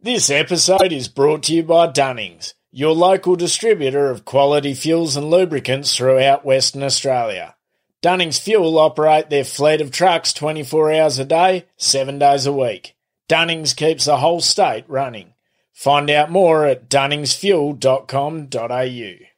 This episode is brought to you by Dunnings, your local distributor of quality fuels and lubricants throughout Western Australia. Dunnings Fuel operate their fleet of trucks 24 hours a day, 7 days a week. Dunnings keeps the whole state running. Find out more at dunningsfuel.com.au.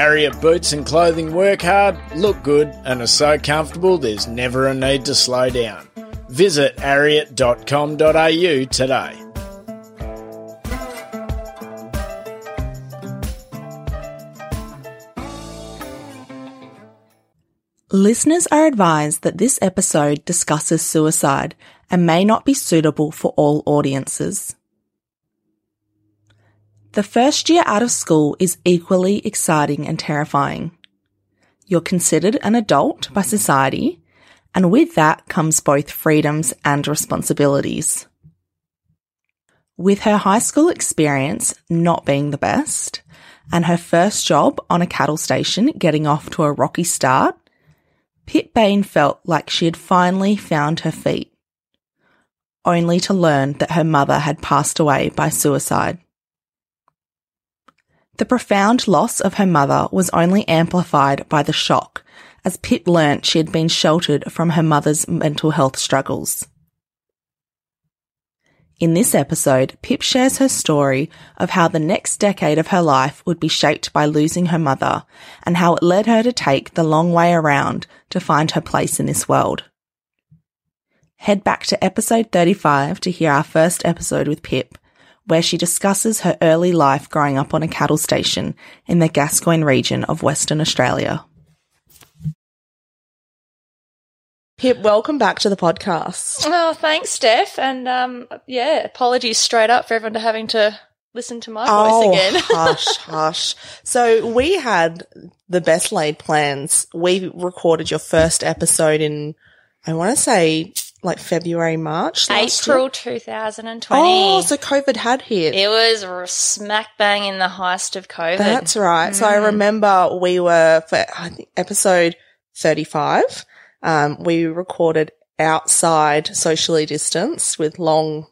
Ariat boots and clothing work hard, look good, and are so comfortable there's never a need to slow down. Visit ariat.com.au today. Listeners are advised that this episode discusses suicide and may not be suitable for all audiences. The first year out of school is equally exciting and terrifying. You're considered an adult by society, and with that comes both freedoms and responsibilities. With her high school experience not being the best, and her first job on a cattle station getting off to a rocky start, Pip Bain felt like she had finally found her feet, only to learn that her mother had passed away by suicide. The profound loss of her mother was only amplified by the shock as Pip learnt she had been sheltered from her mother's mental health struggles. In this episode, Pip shares her story of how the next decade of her life would be shaped by losing her mother and how it led her to take the long way around to find her place in this world. Head back to episode 35 to hear our first episode with Pip, where she discusses her early life growing up on a cattle station in the Gascoyne region of Western Australia. Pip, welcome back to the podcast. Oh, thanks, Steph. And um, yeah, apologies straight up for everyone to having to listen to my Oh, voice again. hush, hush. So we had the best laid plans. We recorded your first episode in, I want to say, like February, March. last year. April 2020. Oh, so COVID had hit. it was smack bang in the heist of COVID. That's right. So I Mm. remember we were for I think episode 35. Um, we recorded outside socially distanced with long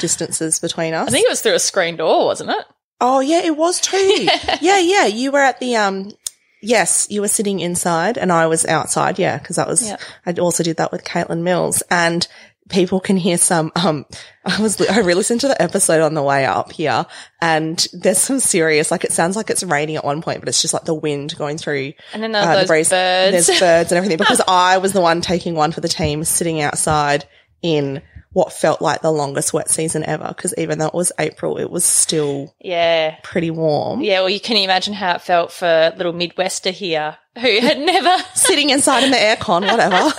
distances between us. I think it was through a screen door, wasn't it? Oh yeah, it was too. yeah, yeah. You were at the um. Yes, you were sitting inside and I was outside. Yeah, because that was. I also did that with Caitlin Mills, and people can hear some. Um, I was I re-listened to the episode on the way up here, and there's some serious. Like it sounds like it's raining at one point, but it's just like the wind going through. And then uh, the breeze. birds. There's birds and everything because I was the one taking one for the team, sitting outside in what felt like the longest wet season ever. Because even though it was April, it was still yeah. pretty warm. Yeah, well, you can imagine how it felt for little Midwester here who had never. Sitting inside in the aircon, whatever.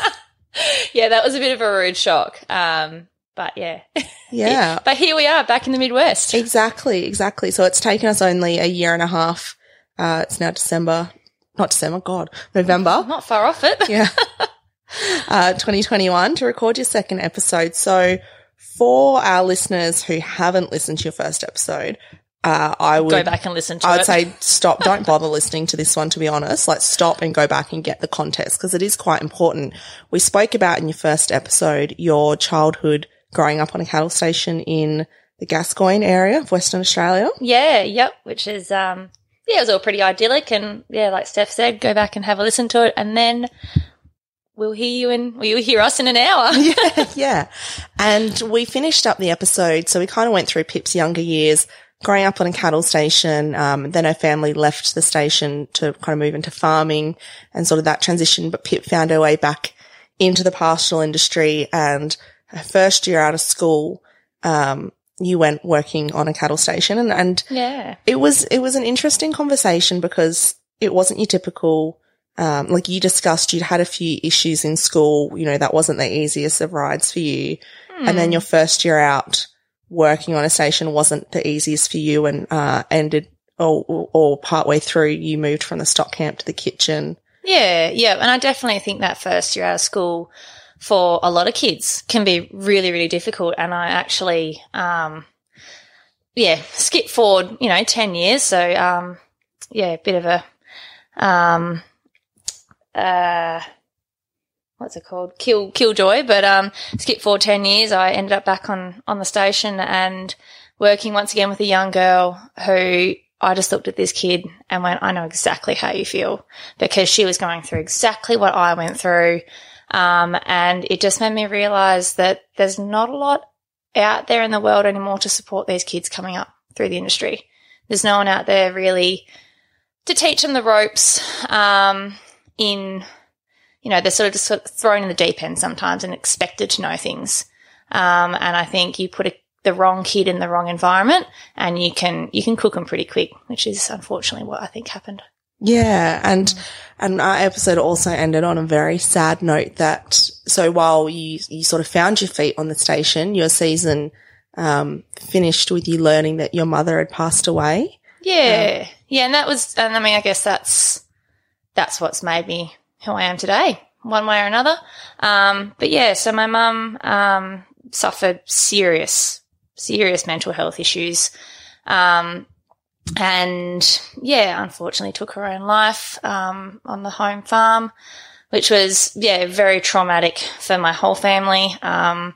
yeah, that was a bit of a rude shock. Um, but yeah. Yeah. but here we are back in the Midwest. exactly, exactly. So it's taken us only a year and a half. Uh, it's now December, not December, God, November. Not far off it. yeah. Uh, 2021 to record your second episode. So for our listeners who haven't listened to your first episode, uh, I would Go back and listen to I would it. say stop. Don't bother listening to this one, to be honest. Like stop and go back and get the context because it is quite important. We spoke about in your first episode your childhood growing up on a cattle station in the Gascoyne area of Western Australia. Yeah, yep. Which is um yeah, it was all pretty idyllic and yeah, like Steph said, go back and have a listen to it and then we'll hear you in well you'll hear us in an hour. yeah, yeah. And we finished up the episode. So we kind of went through Pip's younger years, growing up on a cattle station. Um, then her family left the station to kind of move into farming and sort of that transition. But Pip found her way back into the pastoral industry and her first year out of school, um, you went working on a cattle station and, and Yeah. it was, it was an interesting conversation because it wasn't your typical, um, like you discussed, you'd had a few issues in school, you know, that wasn't the easiest of rides for you. And then your first year out working on a station wasn't the easiest for you and, uh, ended or, or, or partway through you moved from the stock camp to the kitchen. Yeah, yeah. And I definitely think that first year out of school for a lot of kids can be really, really difficult. And I actually, um, yeah, skip forward, you know, 10 years. So, um, yeah, a bit of a, um, uh, what's it called? Kill, killjoy. But, um, skip forward 10 years. I ended up back on, on the station and working once again with a young girl who I just looked at this kid and went, I know exactly how you feel because she was going through exactly what I went through. Um, and it just made me realize that there's not a lot out there in the world anymore to support these kids coming up through the industry. There's no one out there really to teach them the ropes, um, in, you know, they're sort of just sort of thrown in the deep end sometimes and expected to know things. Um, and I think you put a, the wrong kid in the wrong environment and you can, you can cook them pretty quick, which is unfortunately what I think happened. Yeah, and and our episode also ended on a very sad note that so while you you sort of found your feet on the station, your season um, finished with you learning that your mother had passed away. Yeah. yeah. And that was, and I mean, I guess that's, that's what's made me who I am today, one way or another. Um, but yeah, so my mum, um, suffered serious, serious mental health issues. Um, and yeah, unfortunately took her own life, um, on the home farm, which was, yeah, very traumatic for my whole family. Um,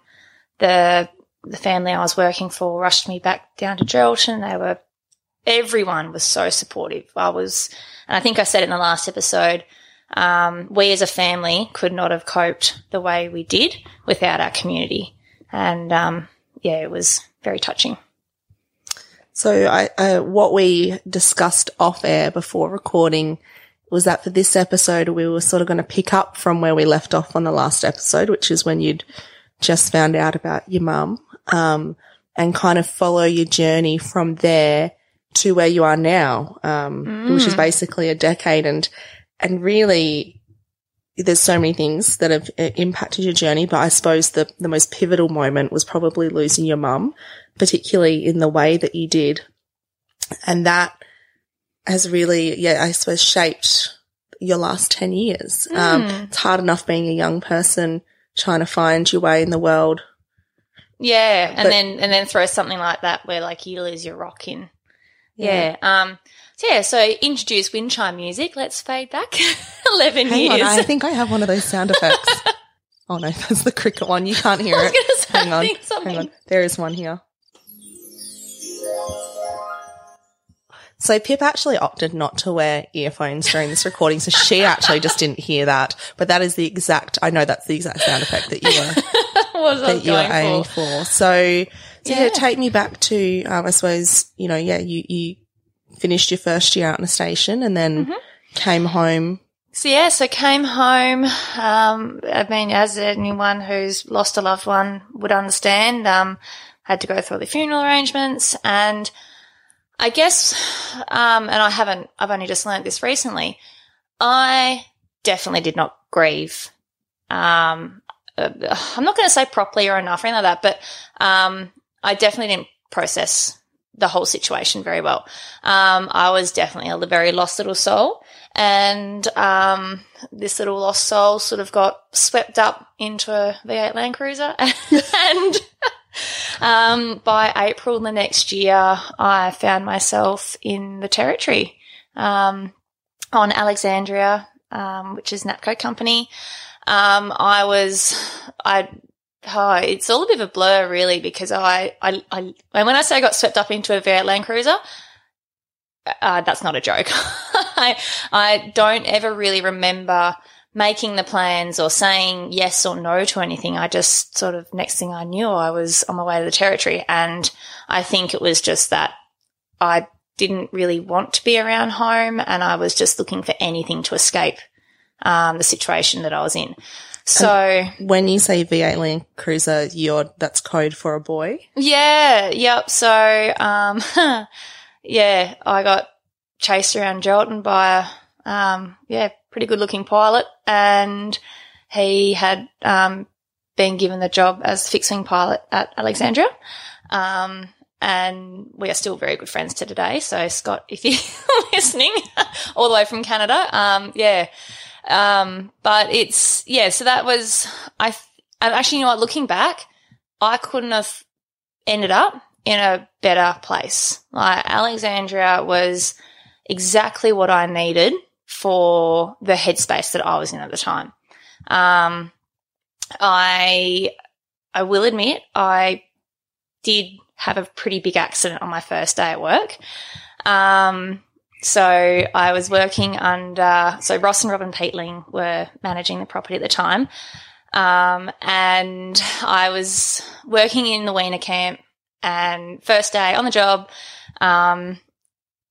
the, the family I was working for rushed me back down to Geraldton. They were everyone was so supportive. I was, and I think I said in the last episode, um, we as a family could not have coped the way we did without our community. And, um, yeah, it was very touching. So I, uh, what we discussed off air before recording was that for this episode, we were sort of going to pick up from where we left off on the last episode, which is when you'd just found out about your mum, um, and kind of follow your journey from there to where you are now, um, which is basically a decade. And, and really, there's so many things that have uh, impacted your journey, but I suppose the, the most pivotal moment was probably losing your mum, particularly in the way that you did. And that has really, yeah, I suppose shaped your last 10 years. Um, it's hard enough being a young person trying to find your way in the world. Yeah. And But- then, and then throw something like that where like you lose your rock in. Yeah. Um, so yeah, so introduce wind chime music. Let's fade back 11 Hang years. on, I think I have one of those sound effects. oh no, that's the cricket one. You can't hear it. say, Hang on, hang on. There is one here. So Pip actually opted not to wear earphones during this recording, so she actually just didn't hear that. But that is the exact. I know that's the exact sound effect that you were what was I that you were aiming for? for. So, so yeah. Yeah. take me back to, um, I suppose, you know, yeah, you, you finished your first year out in a station and then Mm-hmm. came home. So yeah, so came home. Um, I mean, as anyone who's lost a loved one would understand, um, had to go through all the funeral arrangements, and I guess, um, and I haven't, I've only just learnt this recently. I definitely did not grieve. Um, uh, I'm not going to say properly or enough or anything like that, but um, I definitely didn't process the whole situation very well. Um, I was definitely a very lost little soul, and um, this little lost soul sort of got swept up into a V8 Land Cruiser, and um, by April the next year, I found myself in the territory um, on Alexandria, um, which is Napco company. Um, I was, I, oh, it's all a bit of a blur really because I, I, I, when I say I got swept up into a V8 Land Cruiser, uh, that's not a joke. I, I don't ever really remember making the plans or saying yes or no to anything. I just sort of, next thing I knew, I was on my way to the territory. And I think it was just that I didn't really want to be around home and I was just looking for anything to escape um, the situation that I was in. So When you say V8 Land Cruiser, you're that's code for a boy. yeah, yep. So um, yeah, I got chased around Geraldton by a um, yeah pretty good looking pilot, and he had um, been given the job as fixing pilot at Alexandria. Um, and we are still very good friends to today. So Scott, if you're listening, all the way from Canada, um, yeah. Um, but it's yeah. So that was I. And actually, you know what? Looking back, I couldn't have ended up in a better place. Like Alexandria was exactly what I needed for the headspace that I was in at the time. Um, I I will admit I did have a pretty big accident on my first day at work. Um, so I was working under, so Ross and Robin Peatling were managing the property at the time. Um, and I was working in the weaner camp and first day on the job, um,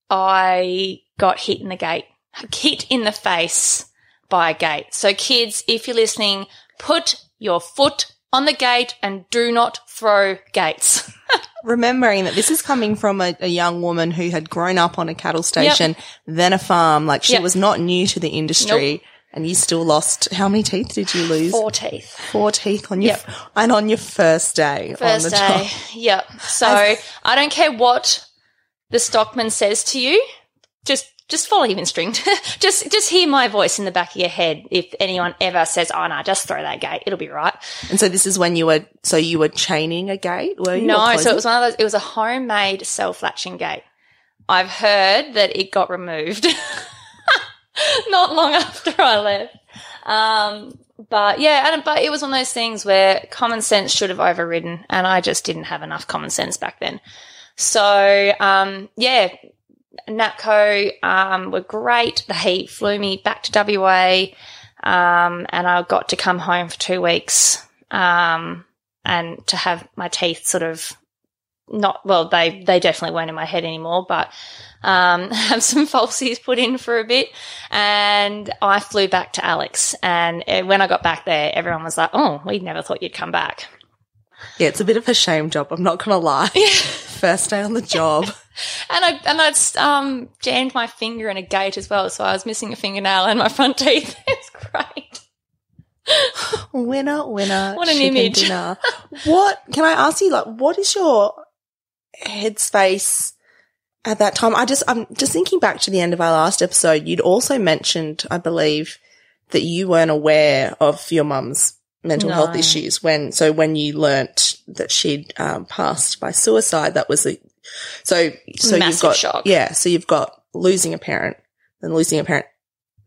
I got hit in the gate, hit in the face by a gate. So kids, if you're listening, put your foot on the gate and do not throw gates. Remembering that this is coming from a, a young woman who had grown up on a cattle station, then a farm. Like she Yep. was not new to the industry. And you still lost, how many teeth did you lose? Four teeth. Four teeth on your, Yep. and on your first day First on the day. job. Yep. So I don't care what the stockman says to you. Just just follow your string. just just hear my voice in the back of your head. If anyone ever says, "Oh no, just throw that gate," it'll be right. And so this is when you were, so you were chaining a gate, were you? No, so it was one of those. It was a homemade self latching gate. I've heard that it got removed not long after I left. Um, but yeah, and but it was one of those things where common sense should have overridden, and I just didn't have enough common sense back then. So um, yeah, Napco um, were great. They flew me back to WA, um, and I got to come home for two weeks um, and to have my teeth sort of not well. They they definitely weren't in my head anymore, but um, have some falsies put in for a bit, and I flew back to Alex. And uh, when I got back there, everyone was like, "Oh, we never thought you'd come back." Yeah, it's a bit of a shame job. I'm not going to lie. First day on the job. And I and I'd um, jammed my finger in a gate as well, so I was missing a fingernail and my front teeth. it's great. Winner, winner. What an image. Dinner. what can I ask you? Like, what is your headspace at that time? I just, I'm just thinking back to the end of our last episode. You'd also mentioned, I believe, that you weren't aware of your mum's mental No. health issues when, so when you learnt that she'd um, passed by suicide, that was a, so, so you've got, shock. yeah, so you've got losing a parent and losing a parent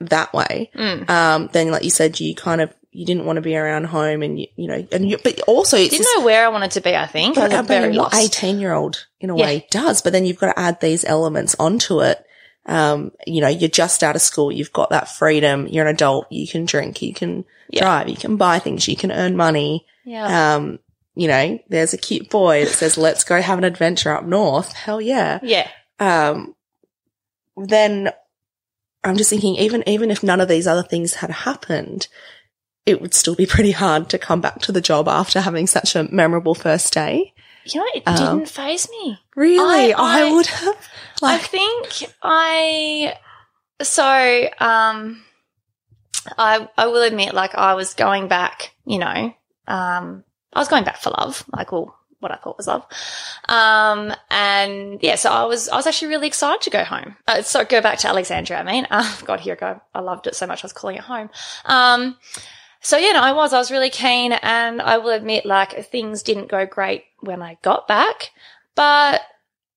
that way Mm. um, then like you said, you kind of you didn't want to be around home, and you, you know, and you, but also it's Didn't this, know where I wanted to be. I think but, I very what lost. eighteen year old in a Yeah. way does, but then you've got to add these elements onto it. Um, you know, you're just out of school, you've got that freedom, you're an adult, you can drink, you can Yeah. drive, you can buy things, you can earn money. Yeah, Um, you know, there's a cute boy that says, "Let's go have an adventure up north." Hell yeah! yeah, um, then I'm just thinking, even even if none of these other things had happened, it would still be pretty hard to come back to the job after having such a memorable first day. you know, it Um, didn't phase me. Really, I, I- I- would have I think I so um I I will admit like I was going back, you know, um I was going back for love, like well what I thought was love. Um and yeah, so I was I was actually really excited to go home. Uh, so go back to Alexandria, I mean. Uh, God, here I go. I loved it so much I was calling it home. Um so yeah, no, I was. I was really keen, and I will admit, like things didn't go great when I got back, but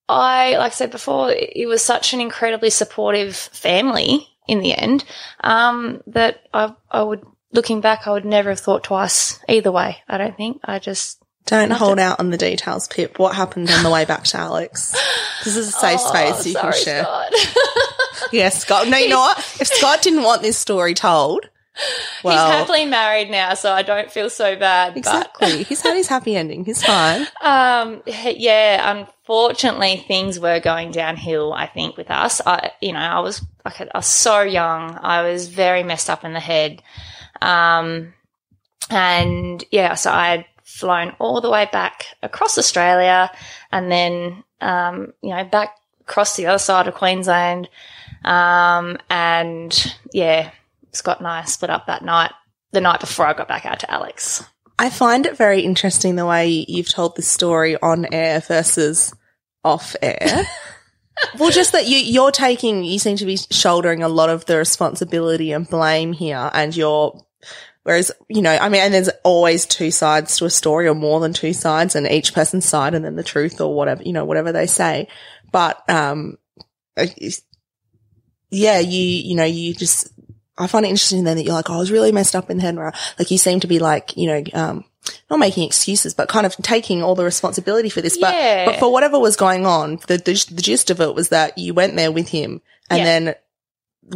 I, like I said before, it was such an incredibly supportive family in the end um, that I, I would, looking back, I would never have thought twice either way. I don't think. I just don't hold out on the details, Pip. What happened on the way back to Alex? This is a safe Oh, space you can share. Scott. Yes, Scott. No, you know what? If Scott didn't want this story told, well, He's happily married now, so I don't feel so bad. exactly. He's had his happy ending. He's fine. Um, yeah, unfortunately, things were going downhill. I think with us, I, you know, I was like, I was so young. I was very messed up in the head. Um, and yeah, so I had flown all the way back across Australia and then, um, you know, back across the other side of Queensland. Um, and yeah, Scott and I split up that night, the night before I got back out to Alex. I find it very interesting the way you've told this story on air versus off air. well, just that you, you're taking, you seem to be shouldering a lot of the responsibility and blame here, and you're, whereas, you know, I mean, and there's always two sides to a story or more than two sides, and each person's side and then the truth or whatever, you know, whatever they say. But, um, yeah, you, you know, you just, I find it interesting then that you're like, oh, I was really messed up in the head. Where, like you seem to be like, you know, um, not making excuses, but kind of taking all the responsibility for this. Yeah. But, but for whatever was going on, the, the, the gist of it was that you went there with him and Yeah. then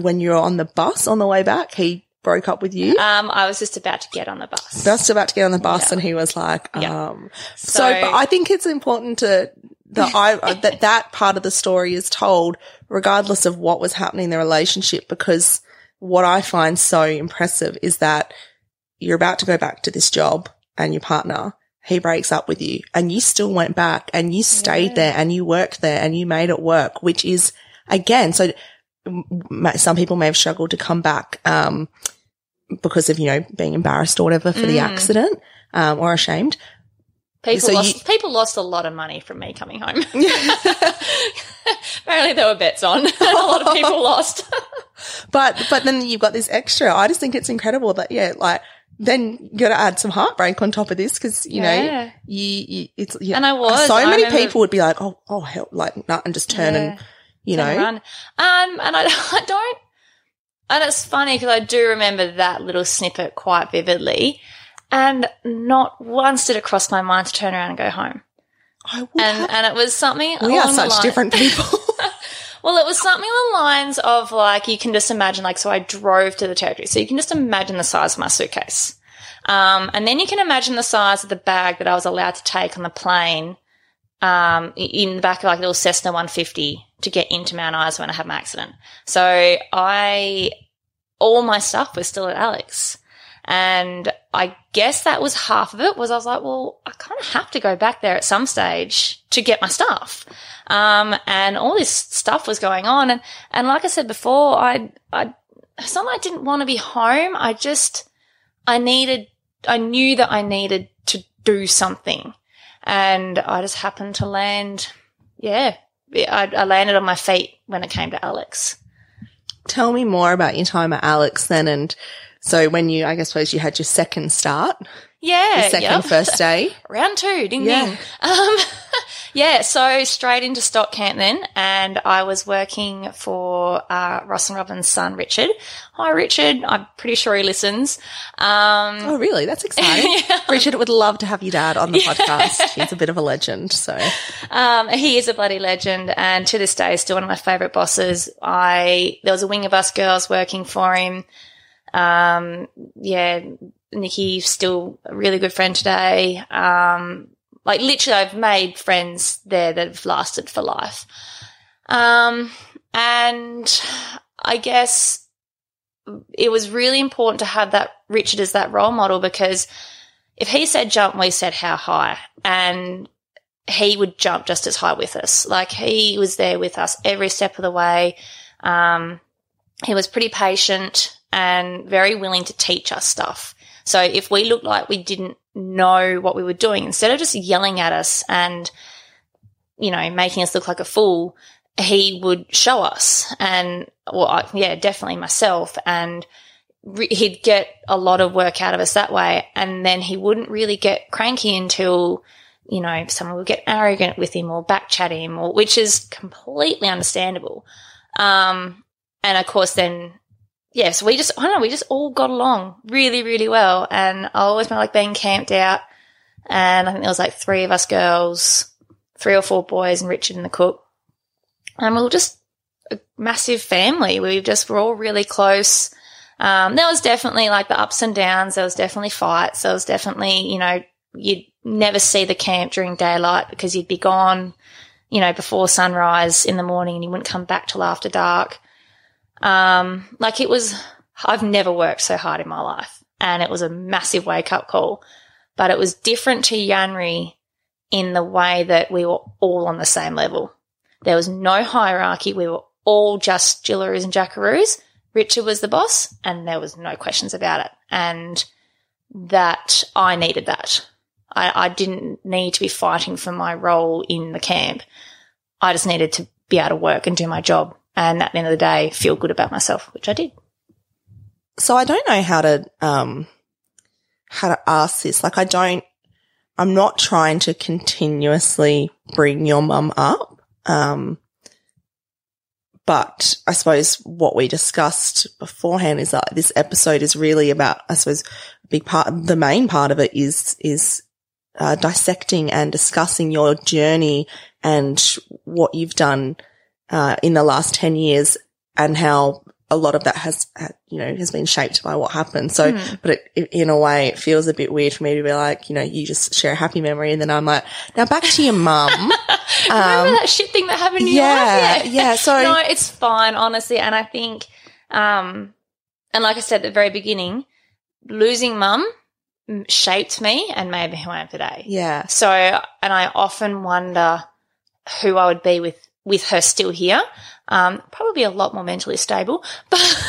when you were on the bus on the way back, he broke up with you. Um, I was just about to get on the bus. Just about to get on the bus Yeah. and he was like, Yeah. um, so, So- but I think it's important to, that I, that that part of the story is told regardless of what was happening in the relationship because what I find so impressive is that you're about to go back to this job and your partner, he breaks up with you and you still went back and you stayed Yeah. there and you worked there and you made it work, which is again, so some people may have struggled to come back, um, because of, you know, being embarrassed or whatever for the Mm. accident, um, or ashamed. People So lost you- people lost a lot of money from me coming home. Apparently there were bets on. a lot of people lost. But, but then you've got this extra. I just think it's incredible that, yeah, like, then you got to add some heartbreak on top of this because, you know, you, you, it's, yeah. And I was. So I many remember- people would be like, oh, oh, help, like, nah, and just turn and, you turn know, around. Um, and I, I don't, and it's funny because I do remember that little snippet quite vividly. And not once did it cross my mind to turn around and go home. I would And, have, and it was something we are such different people. Well, it was something along the lines of like, you can just imagine, like, so I drove to the territory. So you can just imagine the size of my suitcase. Um, and then you can imagine the size of the bag that I was allowed to take on the plane, um, in the back of like a little Cessna 150 to get into Mount Isa when I had my accident. So I, all my stuff was still at Alex. And I guess that was half of it was I was like, well, I kind of have to go back there at some stage to get my stuff. Um, and all this stuff was going on. And, and like I said before, I, I, like I didn't want to be home. I just, I needed, I knew that I needed to do something. And I just happened to land, yeah, I, I landed on my feet when it came to Alex. Tell me more about your time at Alex then. And so when you, I guess, suppose you had your second start, Yeah. your second yep. first day. Round two, ding Yeah. ding. Um, yeah, so straight into stock camp then, and I was working for uh, Ross and Robin's son, Richard. Hi, Richard. I'm pretty sure he listens. Um, Oh, really? That's exciting. Richard would love to have your dad on the podcast. He's a bit of a legend. So Um, he is a bloody legend, and to this day, is still one of my favourite bosses. I there was a wing of us girls working for him. Um, yeah, Nikki's still a really good friend today. Um, like literally, I've made friends there that have lasted for life. Um, and I guess it was really important to have that Richard as that role model because if he said jump, we said how high, and he would jump just as high with us. Like he was there with us every step of the way. Um, he was pretty patient and very willing to teach us stuff. So if we looked like we didn't know what we were doing, instead of just yelling at us and, you know, making us look like a fool, he would show us. And, well, I, yeah, definitely myself. And re- he'd get a lot of work out of us that way. And then he wouldn't really get cranky until, you know, someone would get arrogant with him or back chat him, or which is completely understandable. Um, and of course, then yeah, so we just I don't know, we just all got along really, really well. And I always remember like being camped out, and I think there was like three of us girls, three or four boys, and Richard and the cook, and we were just a massive family. We just were all really close. Um, there was definitely like the ups and downs. There was definitely fights. There was definitely, you know, you'd never see the camp during daylight because you'd be gone, you know, before sunrise in the morning and you wouldn't come back till after dark. Um, like it was, I've never worked so hard in my life. and it was a massive wake up call. But it was different to Yanrey in the way that we were all on the same level. There was no hierarchy. We were all just Jillaroos and Jackaroos. Richard was the boss, and there was no questions about it. And that I needed that. I, I didn't need to be fighting for my role in the camp. I just needed to be able to work and do my job. And at the end of the day, feel good about myself, which I did. So I don't know how to, um, how to ask this. Like I don't, I'm not trying to continuously bring your mum up. Um, but I suppose what we discussed beforehand is that this episode is really about, I suppose, a big part, the main part of it is, is, uh, dissecting and discussing your journey and what you've done, uh, in the last 10 years and how a lot of that has, you know, has been shaped by what happened. So, mm. but it, it, in a way, it feels a bit weird for me to be like, you know, you just share a happy memory. And then I'm like, now back to your mum. Remember um, that shit thing that happened in yeah, your life? Yeah. Yeah. So, no, it's fine, honestly. And I think, um, and like I said at the very beginning, losing mum shaped me and made me who I am today. Yeah. So, and I often wonder who I would be with, with her still here. Um, probably a lot more mentally stable, but,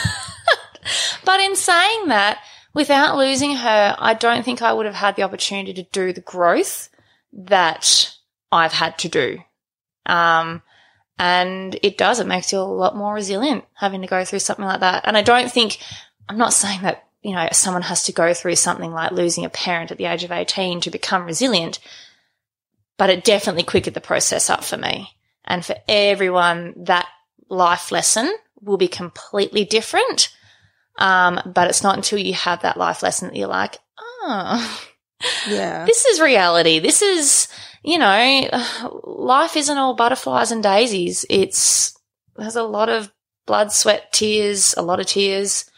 but in saying that, without losing her, I don't think I would have had the opportunity to do the growth that I've had to do. Um, and it does, it makes you a lot more resilient having to go through something like that. And I don't think, I'm not saying that, you know, someone has to go through something like losing a parent at the age of 18 to become resilient, but it definitely quickened the process up for me. And for everyone, that life lesson will be completely different. Um, but it's not until you have that life lesson that you're like, oh, yeah, this is reality. This is, you know, life isn't all butterflies and daisies. It's, there's a lot of blood, sweat, tears, a lot of tears.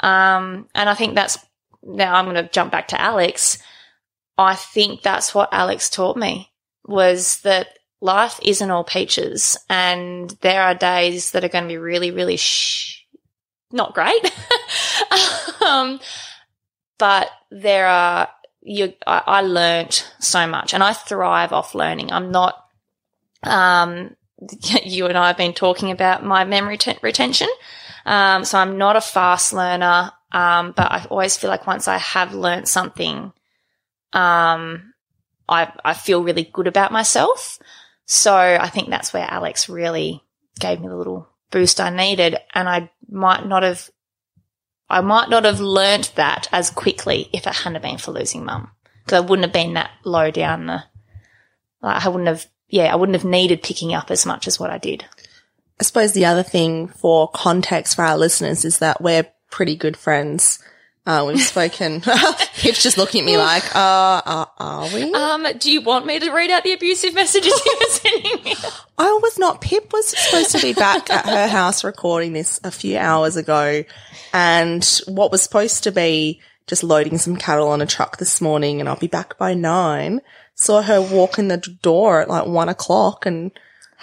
Um, and I think that's, now I'm going to jump back to Alex. I think that's what Alex taught me was that life isn't all peaches and there are days that are going to be really, really sh- not great. um, but there are, you, I, I learnt so much and I thrive off learning. I'm not, um, you and I have been talking about my memory retention. Um, so I'm not a fast learner. Um, but I always feel like once I have learnt something, um, I, I feel really good about myself. So I think that's where Alex really gave me the little boost I needed. And I might not have, I might not have learnt that as quickly if it hadn't been for losing mum. Cause I wouldn't have been that low down the, like I wouldn't have, yeah, I wouldn't have needed picking up as much as what I did. I suppose the other thing for context for our listeners is that we're pretty good friends. Uh, we've spoken. Pip's just looking at me like, uh, uh, are we? Um, do you want me to read out the abusive messages you were sending me? I was not. Pip was supposed to be back at her house recording this a few hours ago. And what was supposed to be just loading some cattle on a truck this morning and I'll be back by nine. Saw her walk in the door at like one o'clock and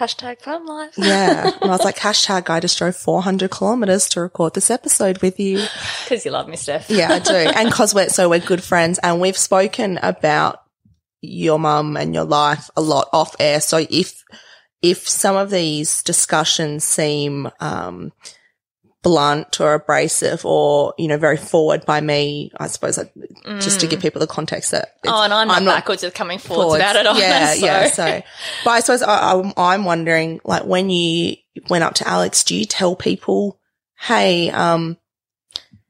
Hashtag fun life. yeah. And I was like, hashtag I just drove 400 kilometers to record this episode with you. Cause you love me, Steph. yeah, I do. And cause we're, so we're good friends and we've spoken about your mum and your life a lot off air. So if, if some of these discussions seem, um, blunt or abrasive or, you know, very forward by me, I suppose, mm. just to give mm. people the context that. Oh, and I'm not I'm backwards of coming forwards, forwards, about it. Yeah, so. yeah. So, but I suppose I, I'm wondering, like, when you went up to Alex, do you tell people, hey, um,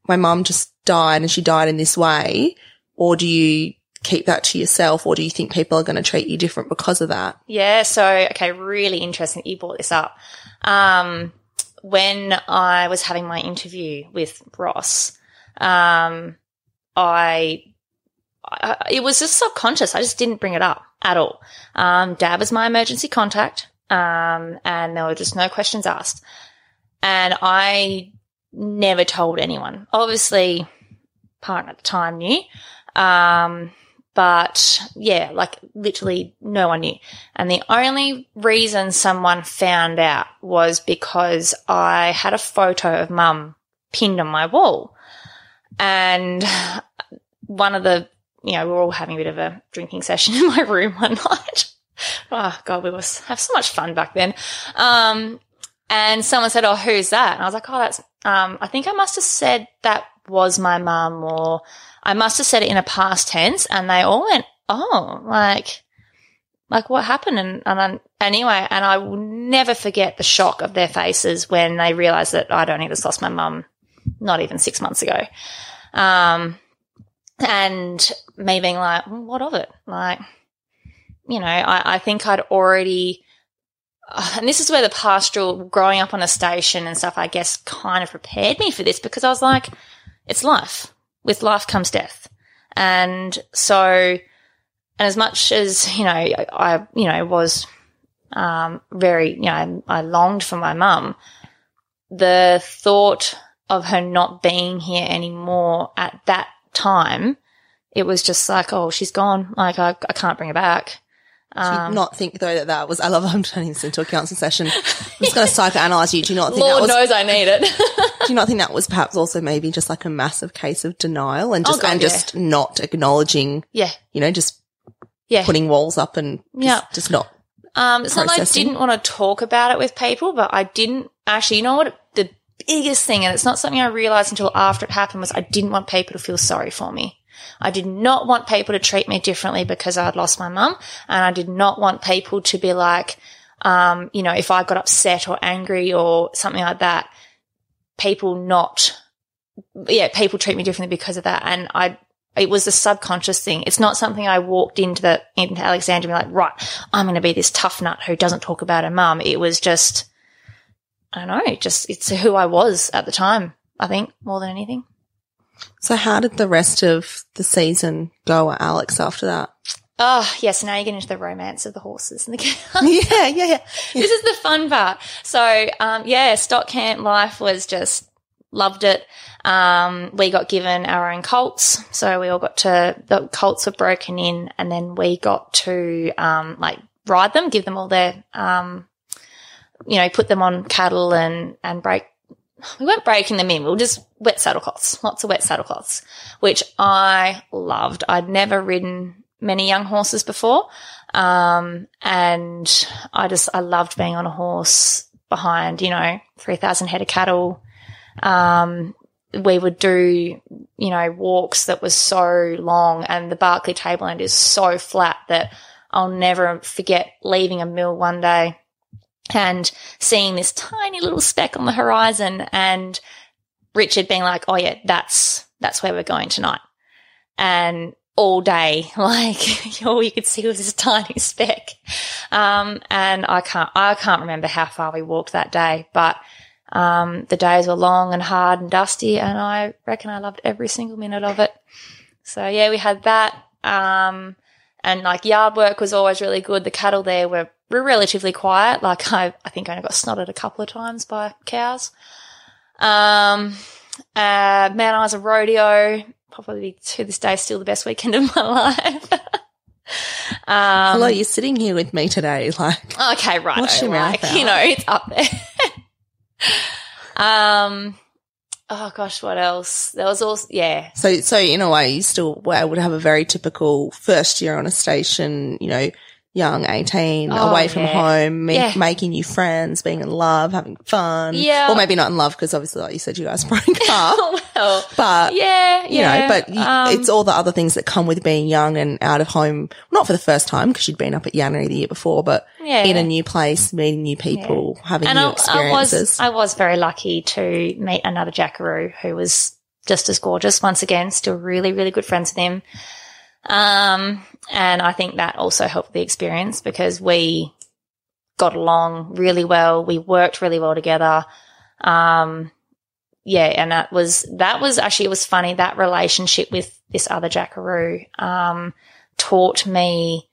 my mum just died and she died in this way? Or do you keep that to yourself or do you think people are going to treat you different because of that? Yeah. So, okay. Really interesting that you brought this up. Um, when I was having my interview with Ross, um, I, I, it was just subconscious. I just didn't bring it up at all. Um, Dad was my emergency contact, um, and there were just no questions asked. And I never told anyone. Obviously, partner at the time knew. Um, but yeah, like literally no one knew. And the only reason someone found out was because I had a photo of mum pinned on my wall. And one of the, you know, we were all having a bit of a drinking session in my room one night. oh God, we was have so much fun back then. Um, and someone said, "Oh, who's that?" And I was like, "Oh, that's." Um, I think I must have said that was my mum, or I must have said it in a past tense, and they all went, "Oh, like." Like what happened? And, and I, anyway, and I will never forget the shock of their faces when they realized that I'd only just lost my mum not even six months ago. Um, and me being like, well, what of it? Like, you know, I, I think I'd already, uh, and this is where the pastoral growing up on a station and stuff, I guess, kind of prepared me for this because I was like, it's life. With life comes death. And so, and as much as, you know, I, you know, was, um, very, you know, I, I longed for my mum, the thought of her not being here anymore at that time, it was just like, oh, she's gone. Like, I, I can't bring her back. Do you not think though that that was? I love. I'm turning this into a counselling session. I'm just going to psychoanalyze you. Do you not think Lord that was? knows I need it. Do you not think that was perhaps also maybe just like a massive case of denial and just God, and yeah. just not acknowledging? yeah. You know, just Yeah. putting walls up and just, Yeah. just not. Um, it's not that I didn't want to talk about it with people, but I didn't actually, you know what? The biggest thing, and it's not something I realized until after it happened, was I didn't want people to feel sorry for me. I did not want people to treat me differently because I'd lost my mum. And I did not want people to be like, um, you know, if I got upset or angry or something like that, people not, yeah, people treat me differently because of that. And I, it was a subconscious thing. It's not something I walked into the, into Alexandria and be like, right, I'm going to be this tough nut who doesn't talk about her mum. It was just, I don't know, just, it's who I was at the time, I think, more than anything. So how did the rest of the season go at Alex after that? Oh, yes. Now you get into the romance of the horses and the cows. yeah, yeah, yeah. this is the fun part. So, um, yeah, stock camp life was just loved it. Um, we got given our own colts. So we all got to, the colts were broken in and then we got to, um, like ride them, give them all their, um, you know, put them on cattle and, and break. We weren't breaking them in. We were just wet saddle cloths, lots of wet saddle cloths, which I loved. I'd never ridden many young horses before. Um, and I just, I loved being on a horse behind, you know, 3,000 head of cattle. Um, we would do, you know, walks that was so long and the Barkly tableland is so flat that I'll never forget leaving a mill one day and seeing this tiny little speck on the horizon and Richard being like, Oh yeah, that's, that's where we're going tonight. And all day, like all you could see was this tiny speck. Um, and I can't, I can't remember how far we walked that day, but, um, the days were long and hard and dusty and I reckon I loved every single minute of it. So yeah, we had that. Um, and like yard work was always really good. The cattle there were, were relatively quiet. Like I, I think I only got snotted a couple of times by cows. Um, uh, Mount Isa rodeo, probably to this day still the best weekend of my life. um, Hello, you're sitting here with me today. Like, Okay, right. Wash your mouth like, you know, it's up there. um, oh gosh, what else? There was also, yeah. so, so in a way, you still able to have a very typical first year on a station, you know, young, 18, Oh, away from yeah. home, Yeah. making new friends, being in love, having fun. Yeah. Or maybe not in love because obviously, like you said, you guys broke up. well, But, yeah, you yeah. know, but you, um, it's all the other things that come with being young and out of home. Not for the first time because you'd been up at Yanrey the year before, but Yeah. in a new place, meeting new people, having and new I, I experiences. was, I was very lucky to meet another Jackaroo who was just as gorgeous. Once again, still really, really good friends with him. Um, and I think that also helped the experience because we got along really well. We worked really well together. Um, yeah, and that was that was actually it was funny that relationship with this other Jackaroo um, taught me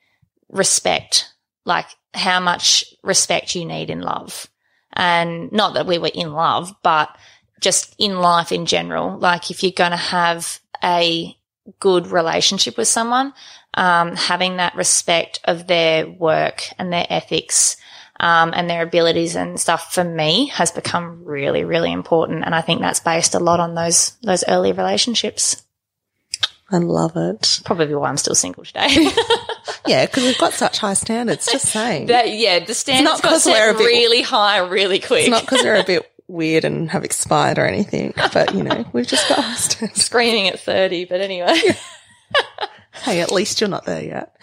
respect, like how much respect you need in love, and not that we were in love, but just in life in general. Like if you're going to have a good relationship with someone, um, having that respect of their work and their ethics um, and their abilities and stuff for me has become really, really important. And I think that's based a lot on those those early relationships. I love it. Probably why I'm still single today. Yeah, because we've got such high standards. Just saying. that, yeah, the standards not got 'cause we're set a bit- really high, really quick. it's not because we're a bit weird and have expired or anything, but you know, we've just got standards. screaming at 30, but anyway. Hey, at least you're not there yet.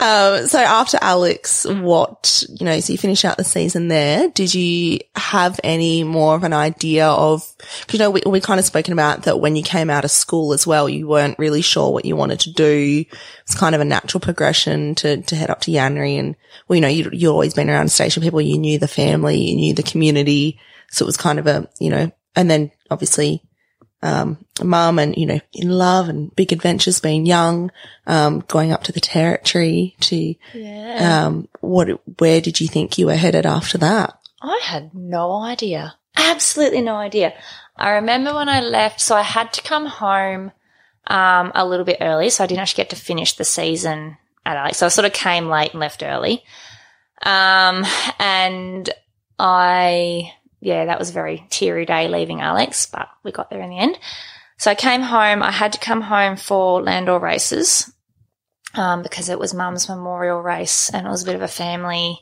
Um, so after Alex, what, you know, so you finish out the season there. Did you have any more of an idea of, 'cause, you know, we, we kind of spoken about that when you came out of school as well, you weren't really sure what you wanted to do. It's kind of a natural progression to, to head up to Yanrey and, well, you know, you, you've always been around station people. You knew the family, you knew the community. So it was kind of a, you know, and then obviously um, mum and, you know, in love and big adventures being young, um, going up to the territory to, Yeah. um, what, where did you think you were headed after that? I had no idea. Absolutely no idea. I remember when I left, so I had to come home um, a little bit early, so I didn't actually get to finish the season at Alex. So I sort of came late and left early. Um, and I, yeah, that was a very teary day leaving Alex, but we got there in the end. So I came home. I had to come home for Landor races um, because it was mum's memorial race and it was a bit of a family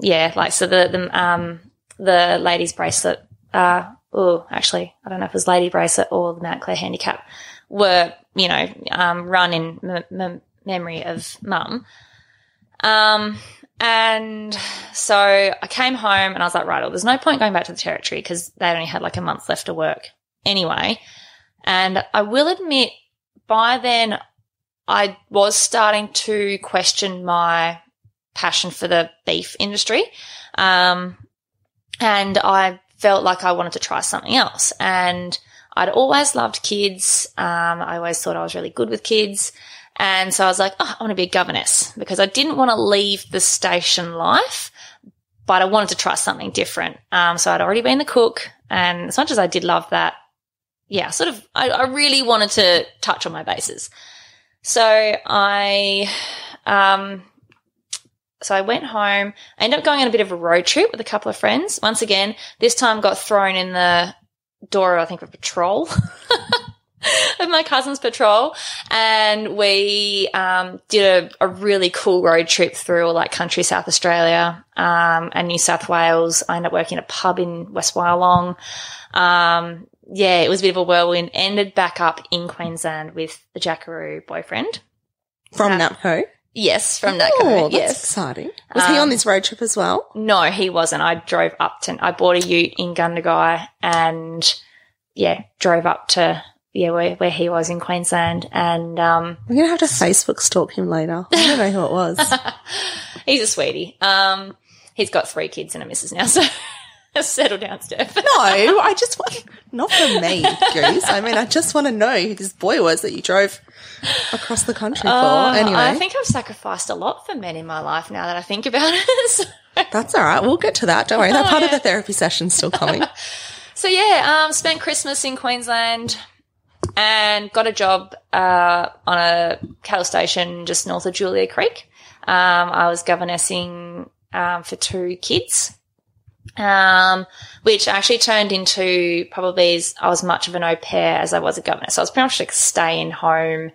yeah, like so the the um the ladies bracelet, uh, oh, actually, I don't know if it was lady bracelet or the Mount Clere handicap were you know um run in m- m- memory of mum. Um, and so I came home and I was like, right, well, there's no point going back to the territory because they only had like a month left to work anyway. And I will admit, by then, I was starting to question my passion for the beef industry. Um, and I felt like I wanted to try something else. And I'd always loved kids. Um, I always thought I was really good with kids. And so I was like, oh, I want to be a governess because I didn't want to leave the station life, but I wanted to try something different. Um, so I'd already been the cook. And as much as I did love that, yeah, sort of, I, I really wanted to touch on my bases. So I, um, so I went home. I ended up going on a bit of a road trip with a couple of friends. Once again, this time got thrown in the door, I think, of a patrol. of my cousin's patrol. And we um, did a, a really cool road trip through like country South Australia um, and New South Wales. I ended up working at a pub in West Wyalong. Um, yeah, it was a bit of a whirlwind. Ended back up in Queensland with the Jackaroo boyfriend. From Uh, NAPCO? Yes, from that. Oh, that's yes. exciting. Was he Um, on this road trip as well? No, he wasn't. I drove up to, I bought a ute in Gundagai and yeah, drove up to, yeah, where, where he was in Queensland. And, um, We're going to have to Facebook stalk him later. I don't know who it was. he's a sweetie. Um, he's got three kids and a missus now, so settle down, Steph. No, I just want, not for me, Goose. I mean, I just want to know who this boy was that you drove across the country for. Uh, anyway, I think I've sacrificed a lot for men in my life now that I think about it. so, that's all right. We'll get to that. Don't worry. That Oh, part of the therapy session's still coming. so yeah, um, spent Christmas in Queensland and got a job uh, on a cattle station just north of Julia Creek. Um, I was governessing um, for two kids, um, which actually turned into probably as I was much of an au pair as I was a governess. So I was pretty much like staying home,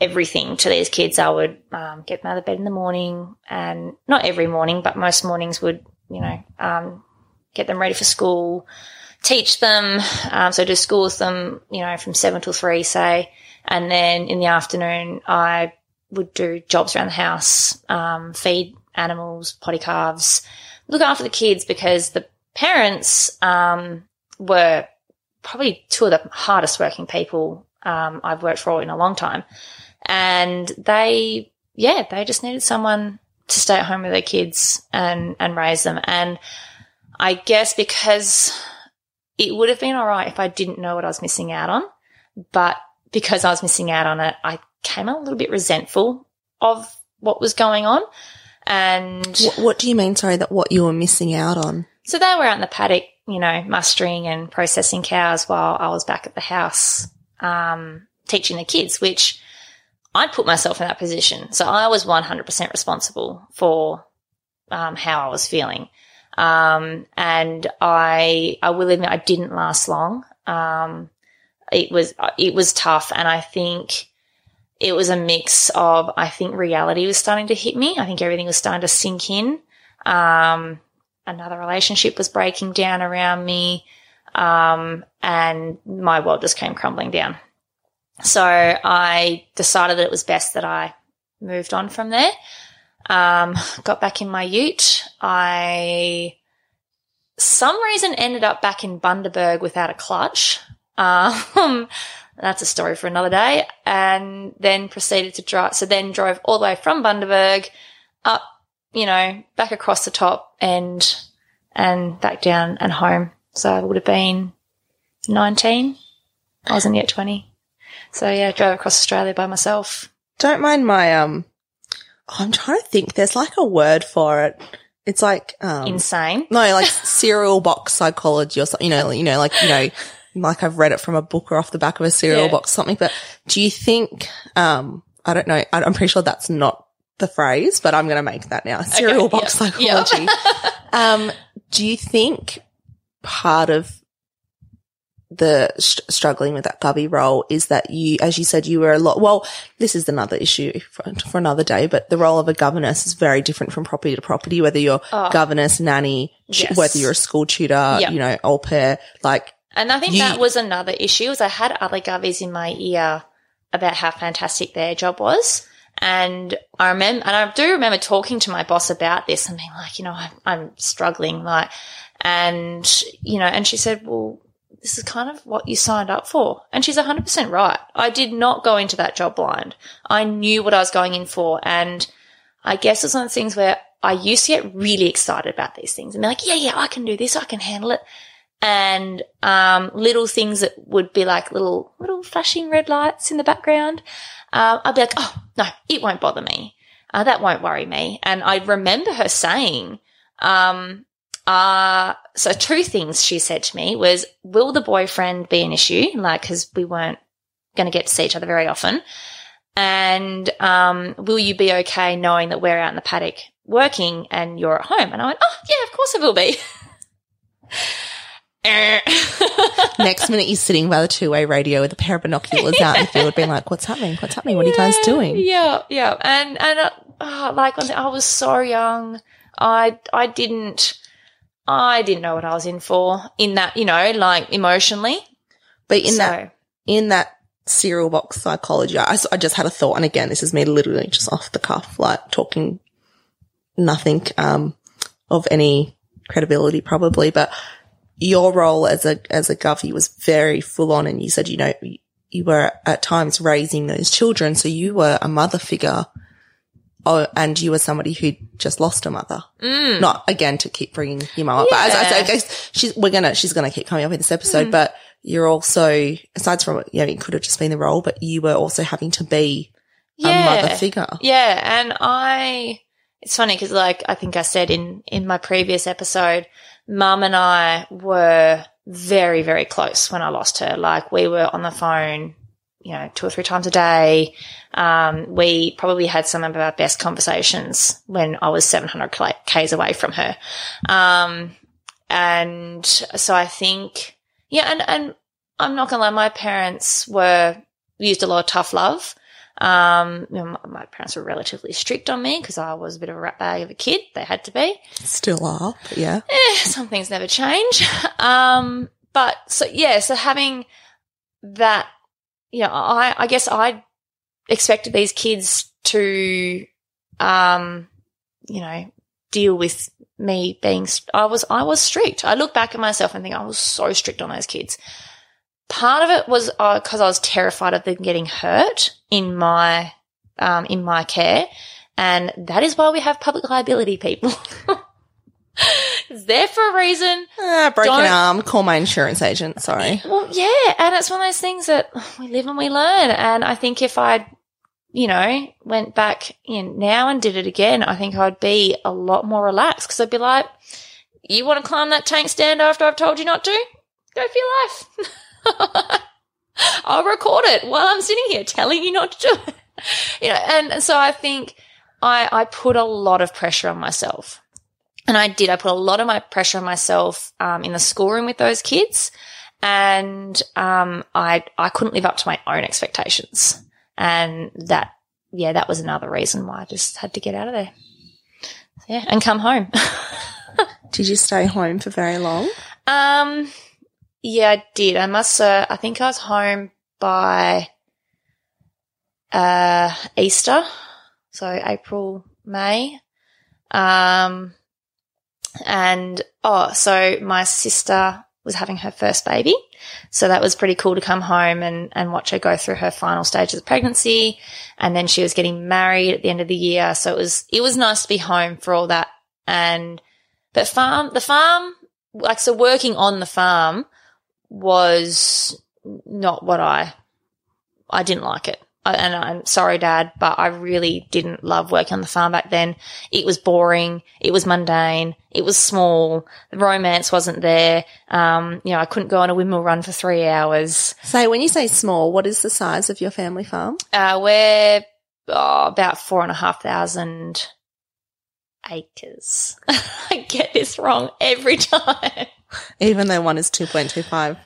everything to these kids. I would um, get them out of bed in the morning, and not every morning, but most mornings would, you know, um, get them ready for school, teach them. Um, so do school with them, you know, from seven till three, say. And then in the afternoon, I would do jobs around the house, um, feed animals, potty calves, look after the kids because the parents, um, were probably two of the hardest working people, um, I've worked for in a long time. And they, yeah, they just needed someone to stay at home with their kids and, and raise them. And I guess because it would have been all right if I didn't know what I was missing out on, but because I was missing out on it, I came a little bit resentful of what was going on. And what, what do you mean? Sorry, that what you were missing out on? so they were out in the paddock, you know, mustering and processing cows while I was back at the house, um, teaching the kids, which I'd put myself in that position. So I was 100% responsible for, um, how I was feeling. Um, and I, I will admit I didn't last long. Um, it was, it was tough. And I think it was a mix of, I think reality was starting to hit me. I think everything was starting to sink in. Um, another relationship was breaking down around me. Um, and my world just came crumbling down. So I decided that it was best that I moved on from there. Um, got back in my ute. I, some reason ended up back in Bundaberg without a clutch. Um, that's a story for another day. And then proceeded to drive. So then drove all the way from Bundaberg up, you know, back across the top and, and back down and home. So I would have been 19. I wasn't yet 20. So yeah, drove across Australia by myself. Don't mind my um. I'm trying to think. There's like a word for it. It's like um, Insane. no, like cereal box psychology or something. You know, you know, like you know, like I've read it from a book or off the back of a cereal Yeah. box, something. But do you think? Um, I don't know. I'm pretty sure that's not the phrase, but I'm going to make that now. Cereal box yeah, yeah. psychology. um, do you think part of the st- struggling with that Gubby role is that you, as you said, you were a lot, well, this is another issue for, for another day, but the role of a governess is very different from property to property, whether you're oh. governess, nanny, Yes. whether you're a school tutor, Yep. you know, au pair, like, And I think You- that was another issue. Was I had other govies in my ear about how fantastic their job was. And I remember, and I do remember talking to my boss about this and being like, you know, I'm, I'm struggling, like, and, you know, and she said, well, this is kind of what you signed up for. And she's 100% right. I did not go into that job blind. I knew what I was going in for. And I guess it's one of the things where I used to get really excited about these things and be like, yeah, yeah, I can do this. I can handle it. And, um, little things that would be like little, little flashing red lights in the background. Um, I'd be like, oh, no, it won't bother me. Uh, that won't worry me. And I remember her saying, um, uh, so two things she said to me was, will the boyfriend be an issue? Like, cause we weren't going to get to see each other very often. And, um, will you be okay knowing that we're out in the paddock working and you're at home? And I went, oh, yeah, of course I will be. Next minute you're sitting by the two-way radio with a pair of binoculars out in the field being like, what's happening? What's happening? What are you guys doing? Yeah, yeah. And, and, uh, oh, like, I was so young. I, I didn't, I didn't know what I was in for in that, you know, like emotionally. But in So- that, in that cereal box psychology, I, I just had a thought. And again, this is me literally just off the cuff, like talking nothing, um, of any credibility probably, but your role as a, as a govy was very full on. And you said, you know, you- you were at times raising those children. So you were a mother figure. Oh, and you were somebody who just lost a mother. Mm. Not again to keep bringing your mum up, but as I say, I guess she's, we're gonna, she's gonna keep coming up in this episode, mm. but you're also, aside from, you know, it could have just been the role, but you were also having to be a mother figure. Yeah, and I it's funny because like I think I said in in my previous episode, mum and I were very very close when I lost her. Like we were on the phone, you know, two or three times a day. Um, we probably had some of our best conversations when I was 700 kla- k's away from her. Um, and so I think, yeah, and and I'm not gonna lie, my parents were used a lot of tough love. Um, you know, my, parents were relatively strict on me because I was a bit of a rat bag of a kid. They had to be. Still are, but yeah. Eh, some things never change. Um, but so yeah, so having that, you know, I, I guess I expected these kids to, um, you know, deal with me being, I was, I was strict. I look back at myself and think I was so strict on those kids. Part of it was because I was terrified of them getting hurt in my, um, in my care. And that is why we have public liability people. it's there for a reason. Ah, broken Don't- arm, call my insurance agent, sorry. Well, yeah, and it's one of those things that we live and we learn. And I think if I, you know, went back in now and did it again, I think I'd be a lot more relaxed because I'd be like, "You want to climb that tank stand after I've told you not to? Go for your life." I'll record it while I'm sitting here telling you not to do it. You know, and so I think I, I put a lot of pressure on myself. And I did. I put a lot of my pressure on myself um, in the schoolroom with those kids, and um, I I couldn't live up to my own expectations. And that, yeah, that was another reason why I just had to get out of there. Yeah, and come home. Did you stay home for very long? Um, yeah, I did. I must. Uh, I think I was home by uh Easter, so April, May. Um, and oh, so my sister was having her first baby, so that was pretty cool to come home and and watch her go through her final stages of pregnancy, and then she was getting married at the end of the year, so it was it was nice to be home for all that. And but farm the farm like so working on the farm was not what I I didn't like it. I, and I'm sorry, Dad, but I really didn't love working on the farm back then. It was boring. It was mundane. It was small. The romance wasn't there. Um, you know, I couldn't go on a windmill run for three hours. So when you say small, what is the size of your family farm? Uh, we're oh, about four and a half thousand acres. I get this wrong every time. Even though one is 2.25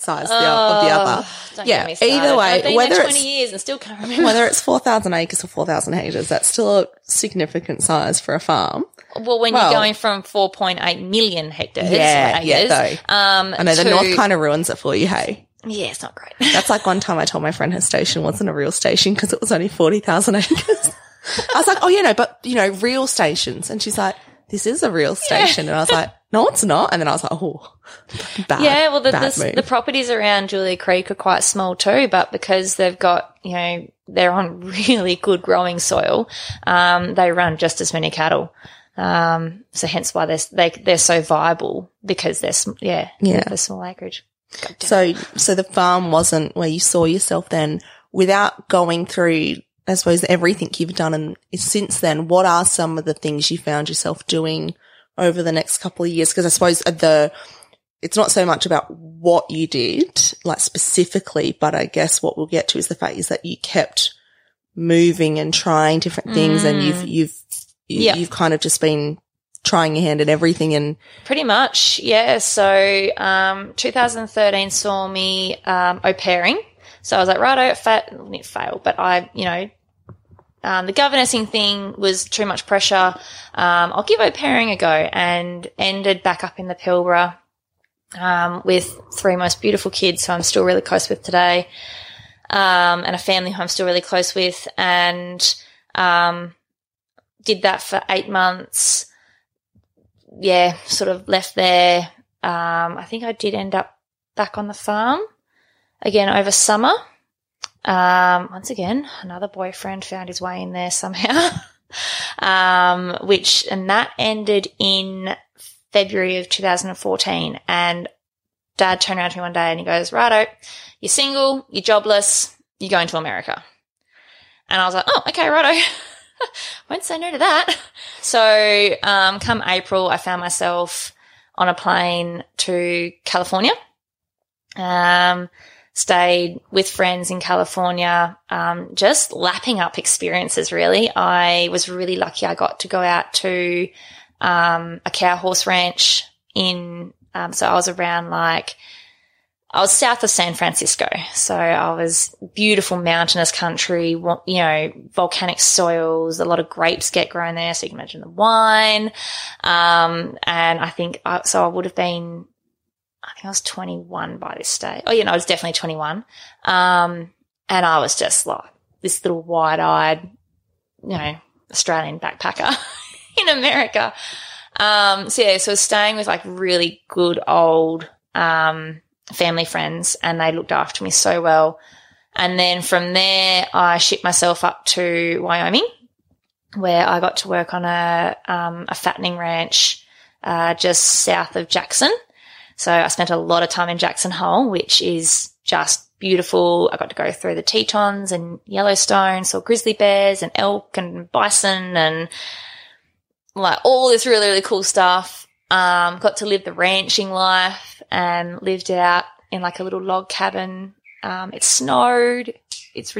size the, of the other. Don't Yeah, either way, I've been whether there it's- 20 years and still can't remember. Whether it's 4,000 acres or 4,000 hectares, that's still a significant size for a farm. Well, when Well- you're going from 4.8 million hectares, Yeah, or yeah, acres, um, I know the north kind of ruins it for you, hey? yeah, it's not great. That's like one time I told my friend her station wasn't a real station because it was only 40,000 acres. I was like, oh, you know, but, you know, real stations. And she's like, this is a real station. And I was like, no, it's not. And then I was like, oh, bad. yeah, well, the, the, the properties around Julia Creek are quite small too, but because they've got, you know, they're on really good growing soil, um, they run just as many cattle. Um, so hence why they're, they, they're so viable because they're, sm- yeah, Yeah. they're small acreage. So, so the farm wasn't where you saw yourself then without going through, I suppose, everything you've done. And since then, what are some of the things you found yourself doing over the next couple of years? Because I suppose the, it's not so much about what you did, like specifically, but I guess what we'll get to is the fact is that you kept moving and trying different things and you've, you've, you, Yeah. you've kind of just been trying your hand at everything and Pretty much, yeah. So, um, 2013 saw me um, au pairing. So I was like, right, I fa- didn't fail, but I, you know, um, the governessing thing was too much pressure. Um, I'll give au pairing a go, and ended back up in the Pilbara um, with three most beautiful kids who I'm still really close with today, um, and a family who I'm still really close with, and um, did that for eight months yeah, sort of left there. Um, I think I did end up back on the farm again over summer. Um, once again, another boyfriend found his way in there somehow. um, which, and that ended in February of 2014. And dad turned around to me one day and he goes, righto, you're single, you're jobless, you're going to America. And I was like, oh, okay, righto. Won't say no to that. So, um, come April, I found myself on a plane to California. Um, stayed with friends in California, um, just lapping up experiences really. I was really lucky I got to go out to, um, a cow horse ranch in, um, so I was around like, I was south of San Francisco. So I was beautiful mountainous country, you know, volcanic soils, a lot of grapes get grown there. So you can imagine the wine. Um, and I think, I, so I would have been, I think I was 21 by this stage. Oh, yeah, no, I was definitely 21. Um, and I was just like this little wide eyed, you know, Australian backpacker in America. Um, so yeah, so I was staying with like really good old, um, family friends and they looked after me so well. And then from there, I shipped myself up to Wyoming where I got to work on a, um, a fattening ranch, uh, just south of Jackson. So I spent a lot of time in Jackson Hole, which is just beautiful. I got to go through the Tetons and Yellowstone, saw grizzly bears and elk and bison and like all this really, really cool stuff. Um, got to live the ranching life and lived out in like a little log cabin. Um, it snowed. It's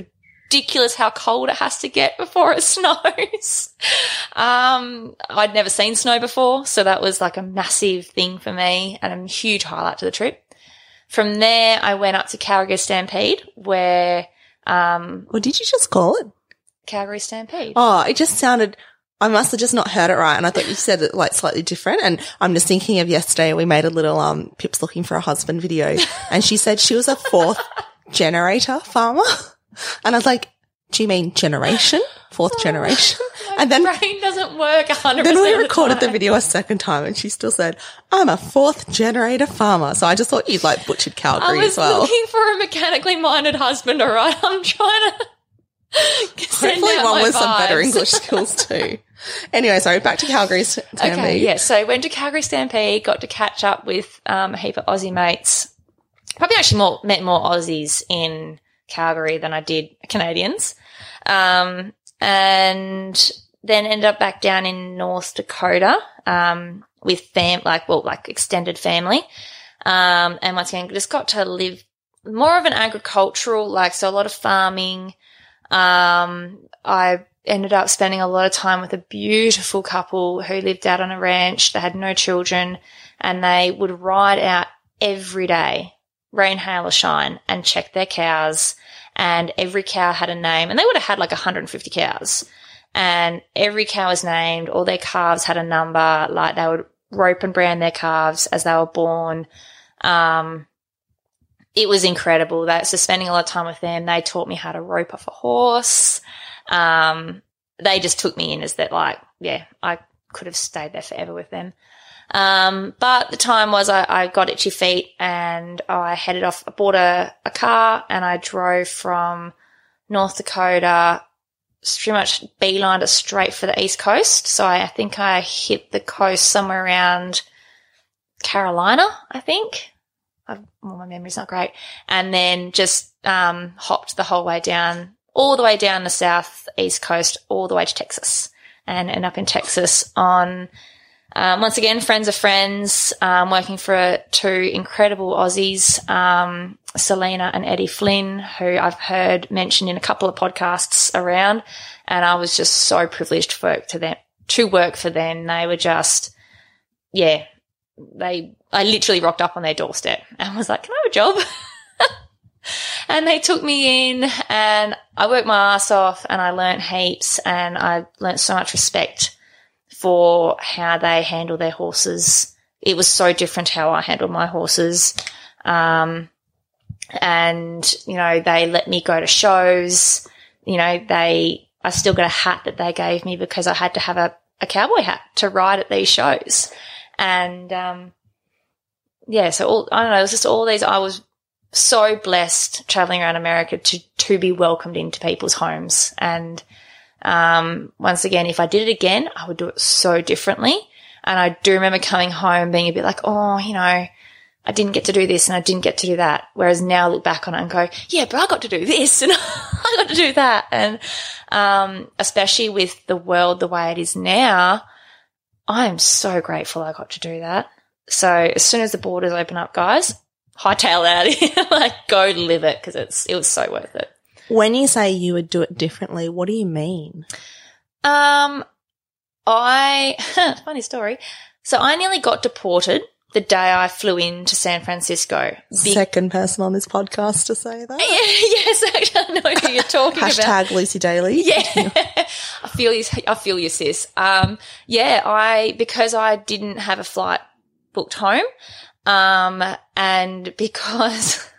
ridiculous how cold it has to get before it snows. um, I'd never seen snow before, so that was like a massive thing for me and a huge highlight to the trip. From there, I went up to Calgary Stampede where, Um, Or did you just call it? Calgary Stampede. Oh, it just sounded. I must have just not heard it right, and I thought you said it like slightly different. And I'm just thinking of yesterday. We made a little um Pips looking for a husband video, and she said she was a fourth generator farmer, and I was like, "Do you mean generation? Fourth generation?" And then brain doesn't work 100% then we of the recorded the video a second time, and she still said, "I'm a fourth generator farmer." So I just thought you'd like butchered Calgary as well. looking for a mechanically minded husband, all right? I'm trying to Hopefully, one with some better. English skills too. Anyway, sorry, back to Calgary's Stampede. Okay, yeah. So went to Calgary Stampede, got to catch up with um, a heap of Aussie mates. Probably actually more met more Aussies in Calgary than I did Canadians. Um, and then ended up back down in North Dakota um, with fam, like well, like extended family. Um, and once again, just got to live more of an agricultural, like so a lot of farming. Um, I ended up spending a lot of time with a beautiful couple who lived out on a ranch. They had no children and they would ride out every day, rain, hail or shine and check their cows. And every cow had a name and they would have had like 150 cows and every cow was named. All their calves had a number. Like they would rope and brand their calves as they were born. Um, it was incredible. That so spending a lot of time with them, they taught me how to rope off a horse. Um, they just took me in as that, like, yeah, I could have stayed there forever with them. Um, but the time was I, I got itchy feet and I headed off. I bought a, a car and I drove from North Dakota, pretty much beelined it straight for the East Coast. So I, I think I hit the coast somewhere around Carolina, I think. I, well, my memory's not great. And then just um, hopped the whole way down, all the way down the south east coast, all the way to Texas, and end up in Texas on. Um, once again, friends of friends, um, working for two incredible Aussies, um, Selena and Eddie Flynn, who I've heard mentioned in a couple of podcasts around, and I was just so privileged to work to them to work for them. They were just, yeah, they I literally rocked up on their doorstep and was like, "Can I have a job?" and they took me in, and I worked my ass off, and I learnt heaps, and I learnt so much respect for how they handle their horses. It was so different how I handled my horses. Um, and you know, they let me go to shows. You know, they I still got a hat that they gave me because I had to have a, a cowboy hat to ride at these shows. And um, yeah, so all I don't know, it was just all these. I was so blessed traveling around America to to be welcomed into people's homes. And um, once again, if I did it again, I would do it so differently. And I do remember coming home being a bit like, oh, you know, I didn't get to do this and I didn't get to do that. Whereas now I look back on it and go, yeah, but I got to do this and I got to do that. And um, especially with the world the way it is now, I am so grateful I got to do that. So as soon as the borders open up, guys, hightail out like go live it because it's it was so worth it. When you say you would do it differently, what do you mean? Um, I funny story. So I nearly got deported the day I flew into San Francisco. Be- Second person on this podcast to say that. yes, actually, I know who you're talking about. Hashtag Lucy Daly. Yeah, I feel you. I feel you, sis. Um, yeah, I because I didn't have a flight booked home, um, and because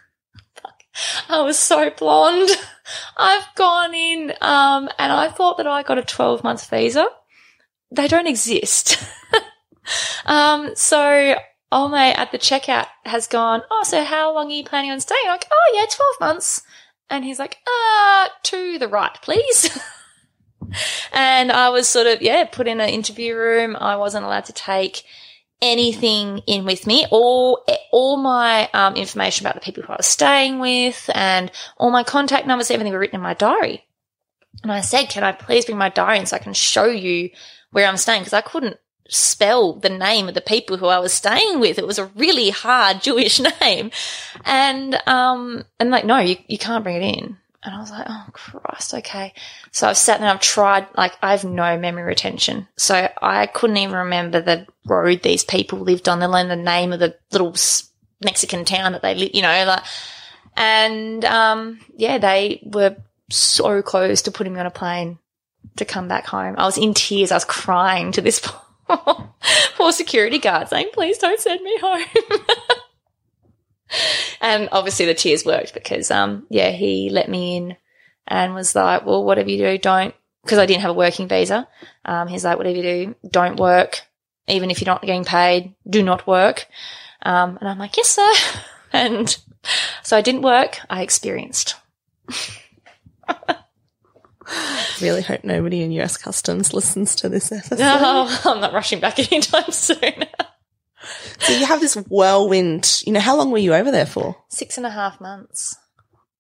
I was so blonde, I've gone in, um, and I thought that I got a 12 month visa. They don't exist. um, so old mate at the checkout has gone, oh, so how long are you planning on staying? I'm like, oh yeah, 12 months. And he's like, uh, to the right, please. and I was sort of, yeah, put in an interview room. I wasn't allowed to take anything in with me. All, all my um, information about the people who I was staying with and all my contact numbers, everything were written in my diary. And I said, can I please bring my diary in so I can show you where I'm staying? Because I couldn't spell the name of the people who I was staying with. It was a really hard Jewish name. And, um, and like, no, you, you can't bring it in. And I was like, oh Christ, okay. So I've sat there and I've tried, like, I have no memory retention. So I couldn't even remember the road these people lived on, let alone the name of the little Mexican town that they lived, you know, like, And um, yeah, they were so close to putting me on a plane to come back home. I was in tears. I was crying to this poor security guard saying, please don't send me home. and obviously the tears worked because, um, yeah, he let me in and was like, well, whatever you do, don't, because I didn't have a working visa. Um, he's like, whatever you do, don't work. Even if you're not getting paid, do not work. Um, and I'm like, yes, sir. And so I didn't work. I experienced. really hope nobody in US Customs listens to this episode. No, I'm not rushing back anytime soon. So you have this whirlwind. You know, how long were you over there for? Six and a half months.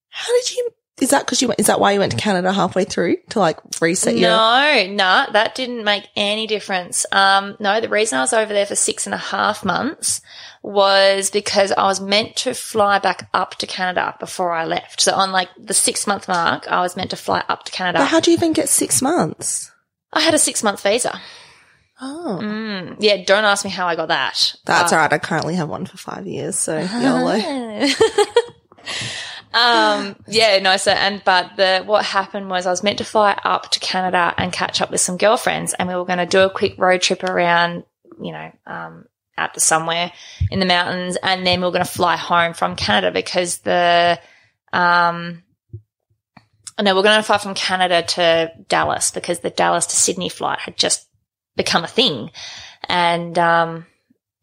How did you? Is that because you went? Is that why you went to Canada halfway through to like reset your? No, no, that didn't make any difference. Um, no, the reason I was over there for six and a half months was because I was meant to fly back up to Canada before I left. So on like the six month mark, I was meant to fly up to Canada. But how do you even get six months? I had a six month visa. Oh, Mm, yeah, don't ask me how I got that. that's Uh, all right. I currently have one for five years, so YOLO. um, yeah, no, so, and, but the, what happened was I was meant to fly up to Canada and catch up with some girlfriends and we were going to do a quick road trip around, you know, um, out to somewhere in the mountains and then we were going to fly home from Canada because the, um, no, we're going to fly from Canada to Dallas because the Dallas to Sydney flight had just become a thing. And, um,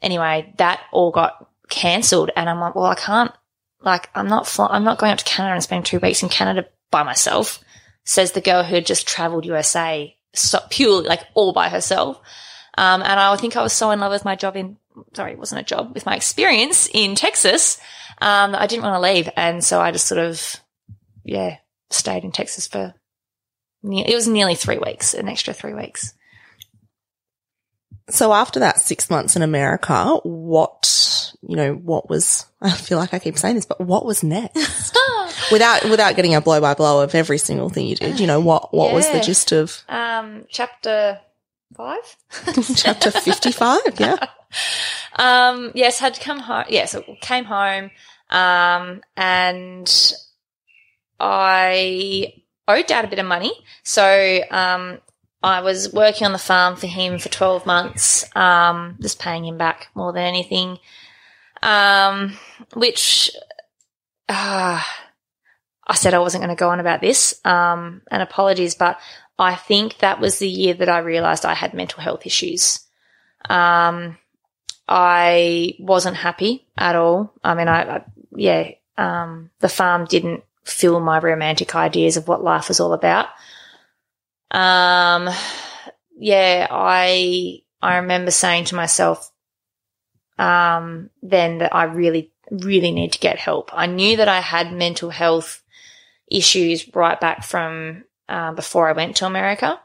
anyway, that all got cancelled and I'm like, well, I can't, like, I'm not, I'm not going up to Canada and spending two weeks in Canada by myself, says the girl who had just traveled USA so, purely, like, all by herself. Um, and I think I was so in love with my job in, sorry, it wasn't a job, with my experience in Texas, um, I didn't want to leave. And so I just sort of, yeah, stayed in Texas for, it was nearly three weeks, an extra three weeks. So after that six months in America, what you know, what was? I feel like I keep saying this, but what was next? without without getting a blow by blow of every single thing you did, you know, what what was the gist of Um, chapter five? chapter fifty five? Yeah. Um, yes, had to come home. Yeah, so came home, um, and I owed dad a bit of money. So, um, I was working on the farm for him for 12 months, um, just paying him back more than anything. Um, which, uh, I said I wasn't going to go on about this, um, and apologies, but I think that was the year that I realized I had mental health issues. Um, I wasn't happy at all. I mean, I, I yeah, um, the farm didn't fill my romantic ideas of what life was all about. Um, yeah, I, I remember saying to myself, um, then that I really, really need to get help. I knew that I had mental health issues right back from, um, before I went to America.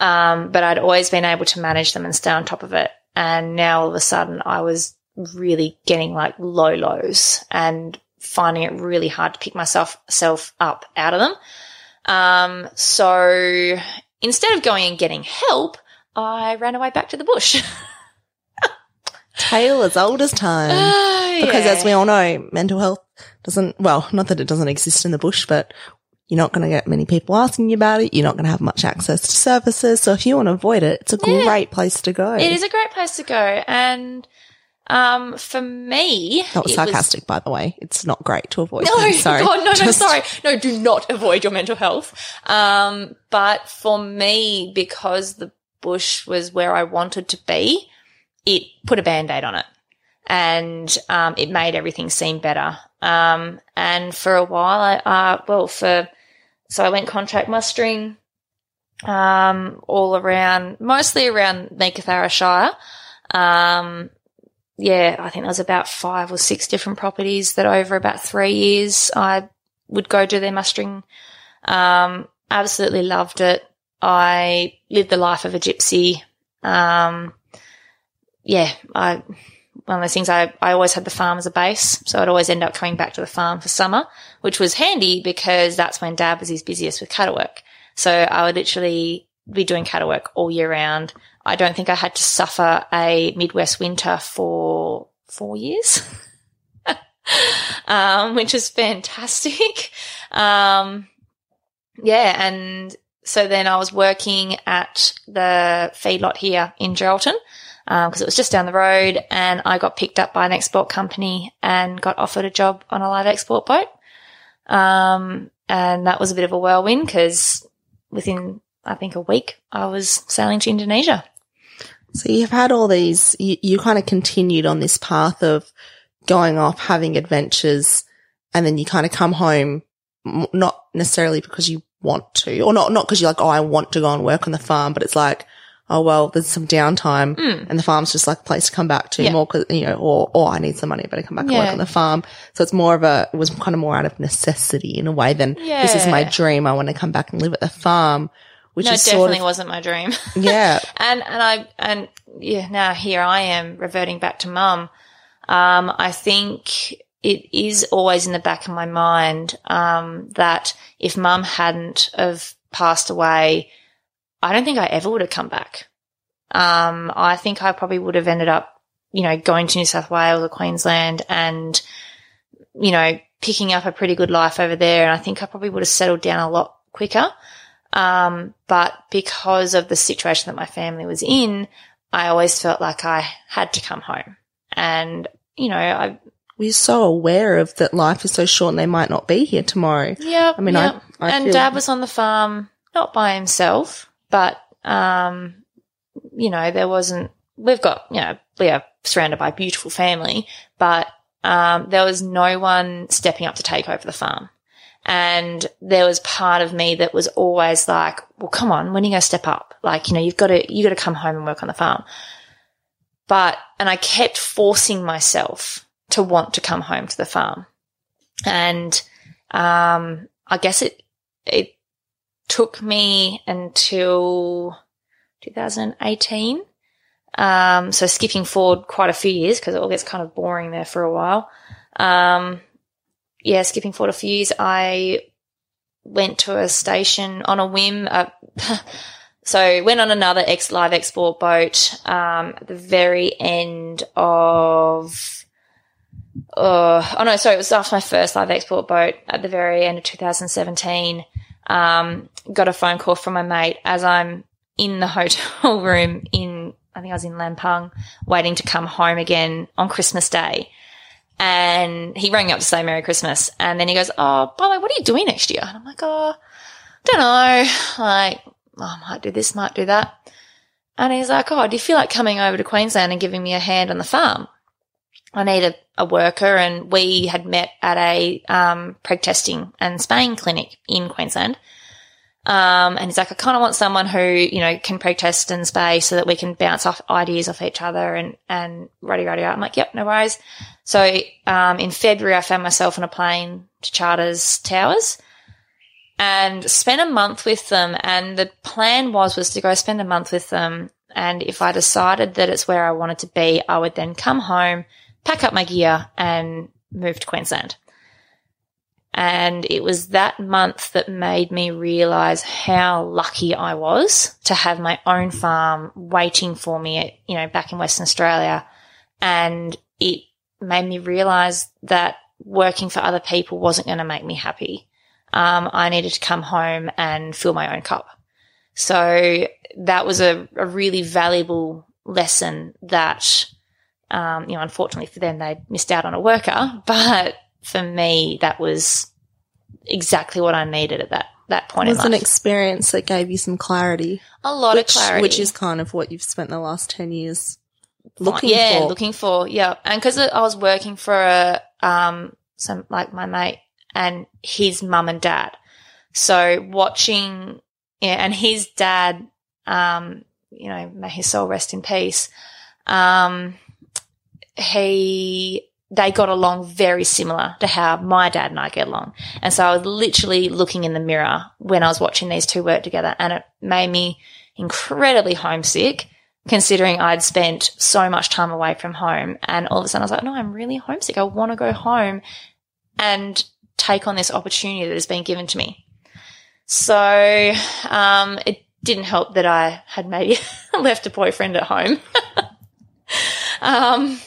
Um, but I'd always been able to manage them and stay on top of it. And now all of a sudden I was really getting like low lows and finding it really hard to pick myself self up out of them. Um, so instead of going and getting help, I ran away back to the bush. Tale as old as time. Because as we all know, mental health doesn't, well, not that it doesn't exist in the bush, but you're not going to get many people asking you about it. You're not going to have much access to services. So if you want to avoid it, it's a Yeah. great place to go. It is a great place to go. And, um, for me, That was sarcastic, by the way. It's not great to avoid. No, things. sorry. God, no, no, sorry. No, do not avoid your mental health. Um, but for me, because the bush was where I wanted to be, it put a band-aid on it and, um, it made everything seem better. Um, and for a while, I, uh, well, for, so I went contract mustering, um, all around, mostly around Meekatharra Shire. Um, yeah, I think there was about five or six different properties that over about three years I would go do their mustering. Um, absolutely loved it. I lived the life of a gypsy. Um, yeah, I, one of those things I, I always had the farm as a base. So I'd always end up coming back to the farm for summer, which was handy because that's when dad was his busiest with cattle work. So I would literally be doing cattle work all year round. I don't think I had to suffer a Midwest winter for four years. um, which is fantastic. Um, yeah, and so then I was working at the feedlot here in Geraldton because it was just down the road, and I got picked up by an export company and got offered a job on a live export boat. Um, and that was a bit of a whirlwind because within I think a week I was sailing to Indonesia. So you've had all these, you, you kind of continued on this path of going off, having adventures, and then you kind of come home, not necessarily because you want to, or not, not because you're like, oh, I want to go and work on the farm, but it's like, oh, well, there's some downtime mm. and the farm's just like a place to come back to. Yeah. more because, you know, or, or I need some money, I better come back and work on the farm. So it's more of a, it was kind of more out of necessity in a way than this is my dream. I want to come back and live at the farm, which no, is definitely sort of, wasn't my dream. yeah. and and I and yeah, now here I am reverting back to mum. Um, I think it is always in the back of my mind um, that if mum hadn't have passed away, I don't think I ever would have come back. Um, I think I probably would have ended up, you know, going to New South Wales or Queensland and, you know, picking up a pretty good life over there. And I think I probably would have settled down a lot quicker. Um, but because of the situation that my family was in, I always felt like I had to come home. And, you know, I, we're so aware of that life is so short and they might not be here tomorrow. yeah, I mean, yeah. I, I and dad was on the farm, not by himself, but, um, you know, there wasn't, we've got, you know, we are surrounded by a beautiful family, but, um, there was no one stepping up to take over the farm. And there was part of me that was always like, well, come on, when are you going to step up? Like, you know, you've got to, you got to come home and work on the farm. But, and I kept forcing myself to want to come home to the farm. And, um, I guess it, it took me until 2018. Um, so skipping forward quite a few years because it all gets kind of boring there for a while. Um, yeah, skipping forward a few years, I went to a station on a whim. Uh, so went on another ex live export boat um, at the very end of. Uh, oh no, sorry, it was after my first live export boat at the very end of 2017. Um, got a phone call from my mate as I'm in the hotel room in, I think I was in Lampung, waiting to come home again on Christmas Day. And he rang me up to say Merry Christmas. And then he goes, Oh, by the way, what are you doing next year? And I'm like, Oh, don't know. Like, oh, I might do this, might do that. And he's like, Oh, do you feel like coming over to Queensland and giving me a hand on the farm? I need a, a worker and we had met at a, um, preg testing and spaying clinic in Queensland. Um, and he's like, I kind of want someone who, you know, can pre-test and spay so that we can bounce off ideas off each other and, and ready, ready. I'm like, yep, no worries. So, um, in February, I found myself on a plane to Charters Towers and spent a month with them. And the plan was, was to go spend a month with them. And if I decided that it's where I wanted to be, I would then come home, pack up my gear and move to Queensland. And it was that month that made me realize how lucky I was to have my own farm waiting for me, at, you know, back in Western Australia. And it made me realize that working for other people wasn't going to make me happy. Um, I needed to come home and fill my own cup. So that was a, a really valuable lesson that, um, you know, unfortunately for them, they missed out on a worker, but for me, that was exactly what I needed at that, that point It was an experience that gave you some clarity, a lot which, of clarity. which is kind of what you've spent the last 10 years looking yeah, for. looking for, yeah. And because I was working for a, um, some, like my mate and his mum and dad. So watching, yeah, and his dad, um, you know, may his soul rest in peace. Um, he, they got along very similar to how my dad and I get along. And so I was literally looking in the mirror when I was watching these two work together and it made me incredibly homesick considering I'd spent so much time away from home. And all of a sudden I was like, no, I'm really homesick. I want to go home and take on this opportunity that has been given to me. So, um, it didn't help that I had maybe left a boyfriend at home. um,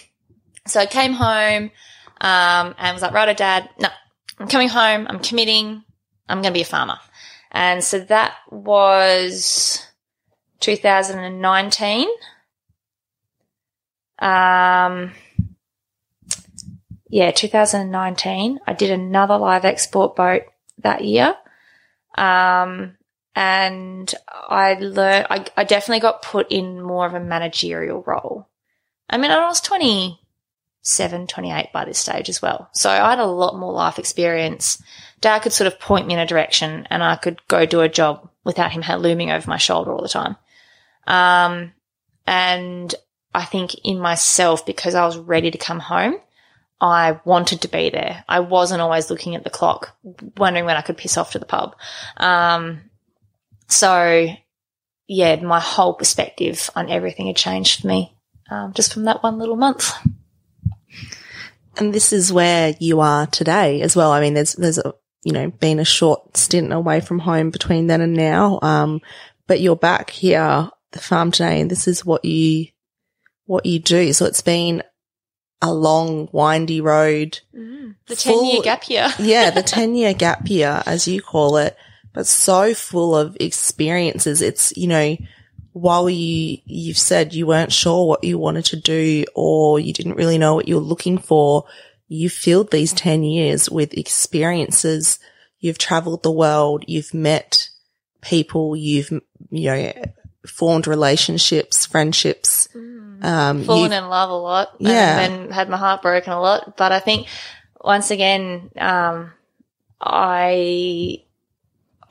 so I came home. Um, and was like, right, dad, no, I'm coming home. I'm committing. I'm going to be a farmer. And so that was 2019. Um, yeah, 2019. I did another live export boat that year. Um, and I learned, I, I definitely got put in more of a managerial role. I mean, I was 27, 28 by this stage as well. So I had a lot more life experience. Dad could sort of point me in a direction and I could go do a job without him looming over my shoulder all the time. Um, and I think in myself, because I was ready to come home, I wanted to be there. I wasn't always looking at the clock, wondering when I could piss off to the pub. Um, so yeah, my whole perspective on everything had changed for me, um, just from that one little month. And this is where you are today as well. I mean, there's, there's a, you know, been a short stint away from home between then and now. Um, but you're back here, the farm today, and this is what you, what you do. So it's been a long, windy road. Mm, the 10 year gap year. yeah, the 10 year gap year, as you call it, but so full of experiences. It's, you know, while you, you've said you weren't sure what you wanted to do or you didn't really know what you were looking for, you filled these 10 years with experiences. You've traveled the world. You've met people. You've, you know, formed relationships, friendships. Um, Fallen in love a lot. Yeah. And had my heart broken a lot. But I think once again, um, I,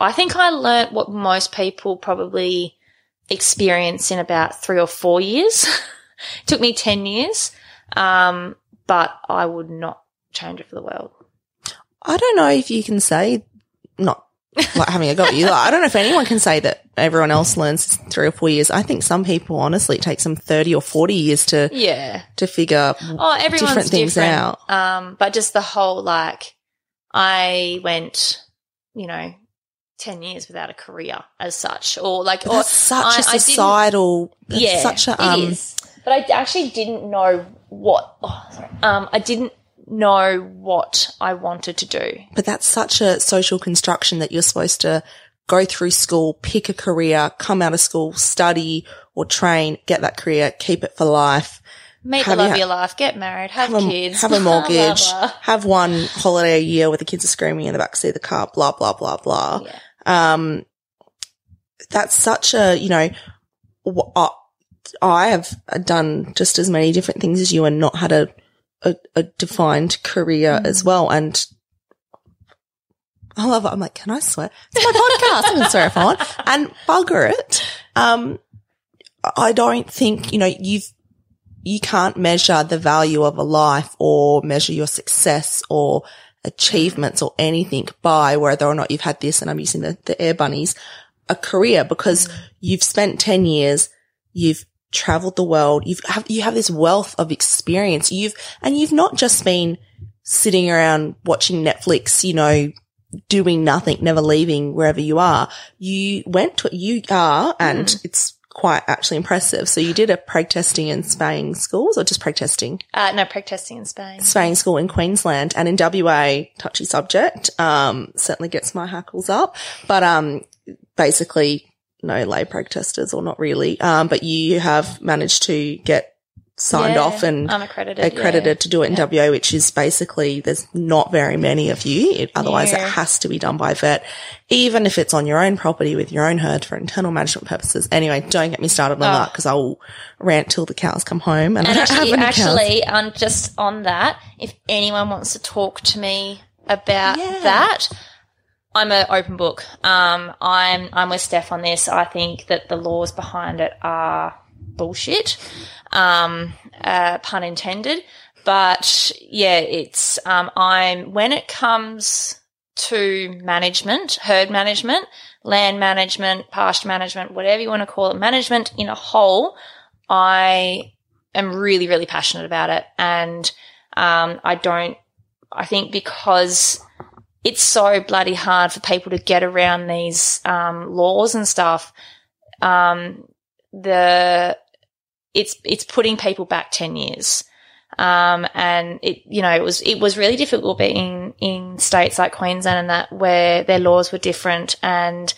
I think I learnt what most people probably experience in about three or four years. Took me 10 years. Um, but I would not change it for the world. I don't know if you can say, not like having a go at you. Like, I don't know if anyone can say that everyone else learns three or four years. I think some people, honestly, it takes them 30 or 40 years to, Yeah. to figure Oh, everyone's different things different. out. Um, but just the whole like, I went, you know, ten years without a career as such, or like, or such I- a societal, yeah, such a, it um, is. But I actually didn't know what. Oh, sorry. Um, I didn't know what I wanted to do. but that's such a social construction that you're supposed to go through school, pick a career, come out of school, study or train, get that career, keep it for life. Meet the love of your life, get married, have, have a, kids, have a mortgage, have one holiday a year where the kids are screaming in the backseat of the car, blah, blah, blah, blah. Yeah. Um, that's such a, you know, I- I have done just as many different things as you and not had a, a, a defined career as well. And I love it. I'm like, can I swear? It's my podcast. I can swear if I want. And bugger it. Um, I don't think, you know, you've, you can't measure the value of a life or measure your success or achievements or anything by whether or not you've had this, and I'm using the, the air bunnies, a career because you've spent 10 years, you've traveled the world, you've have, you have this wealth of experience. You've, and you've not just been sitting around watching Netflix, you know, doing nothing, never leaving wherever you are. You went to, you are, and it's quite actually impressive. So you did a preg testing and spaying schools or just preg testing? Uh, no, preg testing in Spain. Spaying school in Queensland and in WA, touchy subject, um, certainly gets my hackles up, but, um, basically no lay preg testers or not really. Um, but you have managed to get signed Yeah, off and I'm accredited. accredited yeah. to do it in WA, which is basically there's not very many of you. It, otherwise, Yeah. it has to be done by vet, even if it's on your own property with your own herd for internal management purposes. Anyway, don't get me started on Oh. that because I will rant till the cows come home. And, And actually, actually, um, just on that, if anyone wants to talk to me about that, I'm an open book. Um, I'm I'm with Steph on this. I think that the laws behind it are bullshit. Um, uh, pun intended. But yeah, it's um, I'm when it comes to management, herd management, land management, pasture management, whatever you want to call it, management in a whole. I am really, really passionate about it. And um, I don't, I think because it's so bloody hard for people to get around these um, laws and stuff, um, the it's it's putting people back ten years. Um, and it, you know, it was, it was really difficult being in states like Queensland and that where their laws were different and,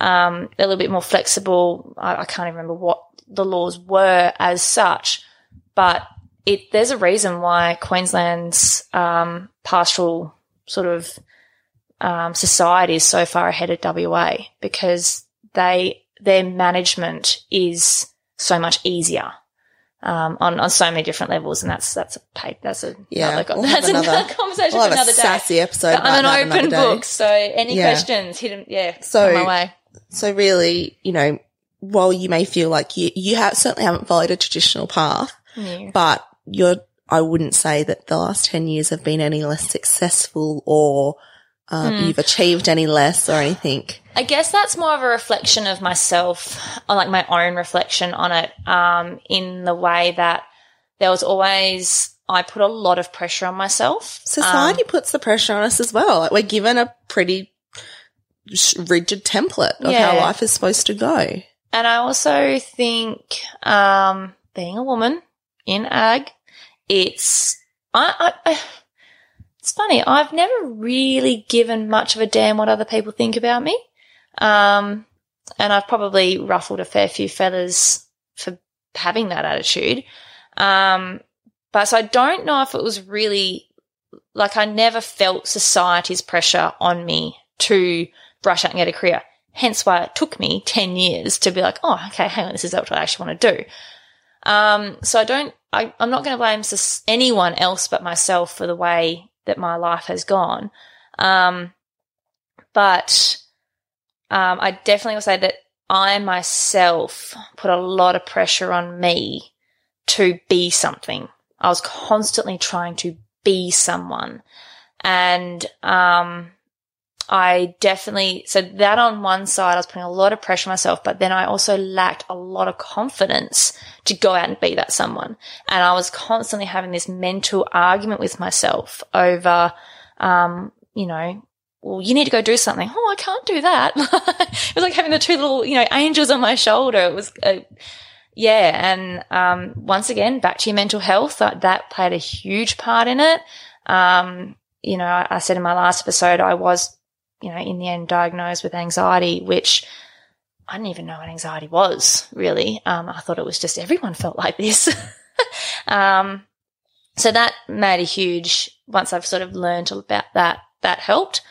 um, a little bit more flexible. I, I can't even remember what the laws were as such, but it, there's a reason why Queensland's, um, pastoral sort of, um, society is so far ahead of WA because they, their management is so much easier um, on on so many different levels, and that's that's a paper, that's a Yeah, another, we'll that's another, another- conversation We'll for another day. sassy episode. But I'm an open book, so any Yeah. questions, hit 'em- yeah, So- my way. So really, you know, while you may feel like you you have certainly haven't followed a traditional path, Yeah. but you're I wouldn't say that the last ten years have been any less successful or uh, Hmm. you've achieved any less or anything. I guess that's more of a reflection of myself, or like my own reflection on it, um, in the way that there was always, I put a lot of pressure on myself. Society Um, puts the pressure on us as well. Like we're given a pretty rigid template of how life is supposed to go. And I also think, um, being a woman in ag, it's, I, I, I, it's funny. I've never really given much of a damn what other people think about me. Um, and I've probably ruffled a fair few feathers for having that attitude. Um, but so I don't know if it was really like I never felt society's pressure on me to brush out and get a career. Hence why it took me 10 years to be like, oh, okay, hang on, this is what I actually want to do. Um, so I don't, I, I'm not going to blame anyone else but myself for the way that my life has gone. Um, but, um, I definitely will say that I myself put a lot of pressure on me to be something. I was constantly trying to be someone. And, um, I definitely, so that on one side, I was putting a lot of pressure on myself, but then I also lacked a lot of confidence to go out and be that someone. And I was constantly having this mental argument with myself over, um, you know, well, you need to go do something. Oh, I can't do that. it was like having the two little, you know, angels on my shoulder. It was, uh, yeah. And, um, once again, back to your mental health, that, that played a huge part in it. Um, you know, I, I said in my last episode, I was, you know, in the end diagnosed with anxiety, which I didn't even know what anxiety was really. Um, I thought it was just everyone felt like this. um, so that made a huge, once I've sort of learned about that, that helped.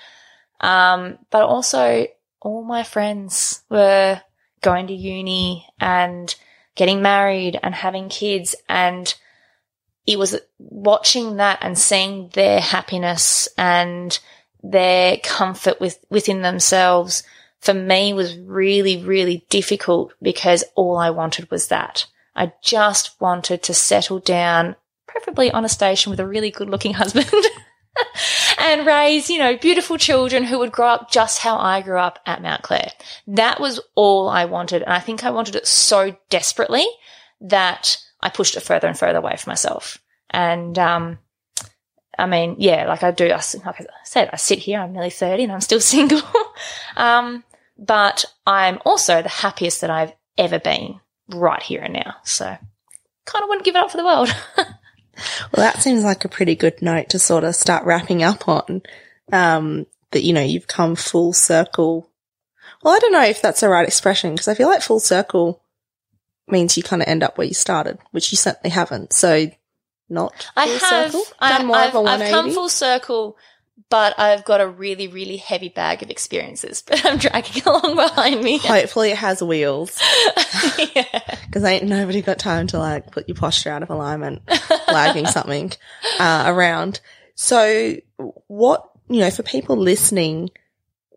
Um, but also all my friends were going to uni and getting married and having kids and it was watching that and seeing their happiness and their comfort with within themselves for me was really really difficult because all I wanted was that. I just wanted to settle down preferably on a station with a really good looking husband and raise, you know, beautiful children who would grow up just how I grew up at Mount Clere. That was all I wanted. And I think I wanted it so desperately that I pushed it further and further away from myself. And, um, I mean, yeah, like I do, I, like I said, I sit here, I'm nearly 30 and I'm still single. um, but I'm also the happiest that I've ever been right here and now. So kind of wouldn't give it up for the world. Well, that seems like a pretty good note to sort of start wrapping up on. Um, that, you know, you've come full circle. Well, I don't know if that's the right expression because I feel like full circle means you kind of end up where you started, which you certainly haven't. So not I full have, circle? I, Done of a I've come full circle, but I've got a really, really heavy bag of experiences that I'm dragging along behind me. Hopefully it has wheels yeah. because ain't nobody got time to like put your posture out of alignment, lagging something, uh, around. So what, you know, for people listening,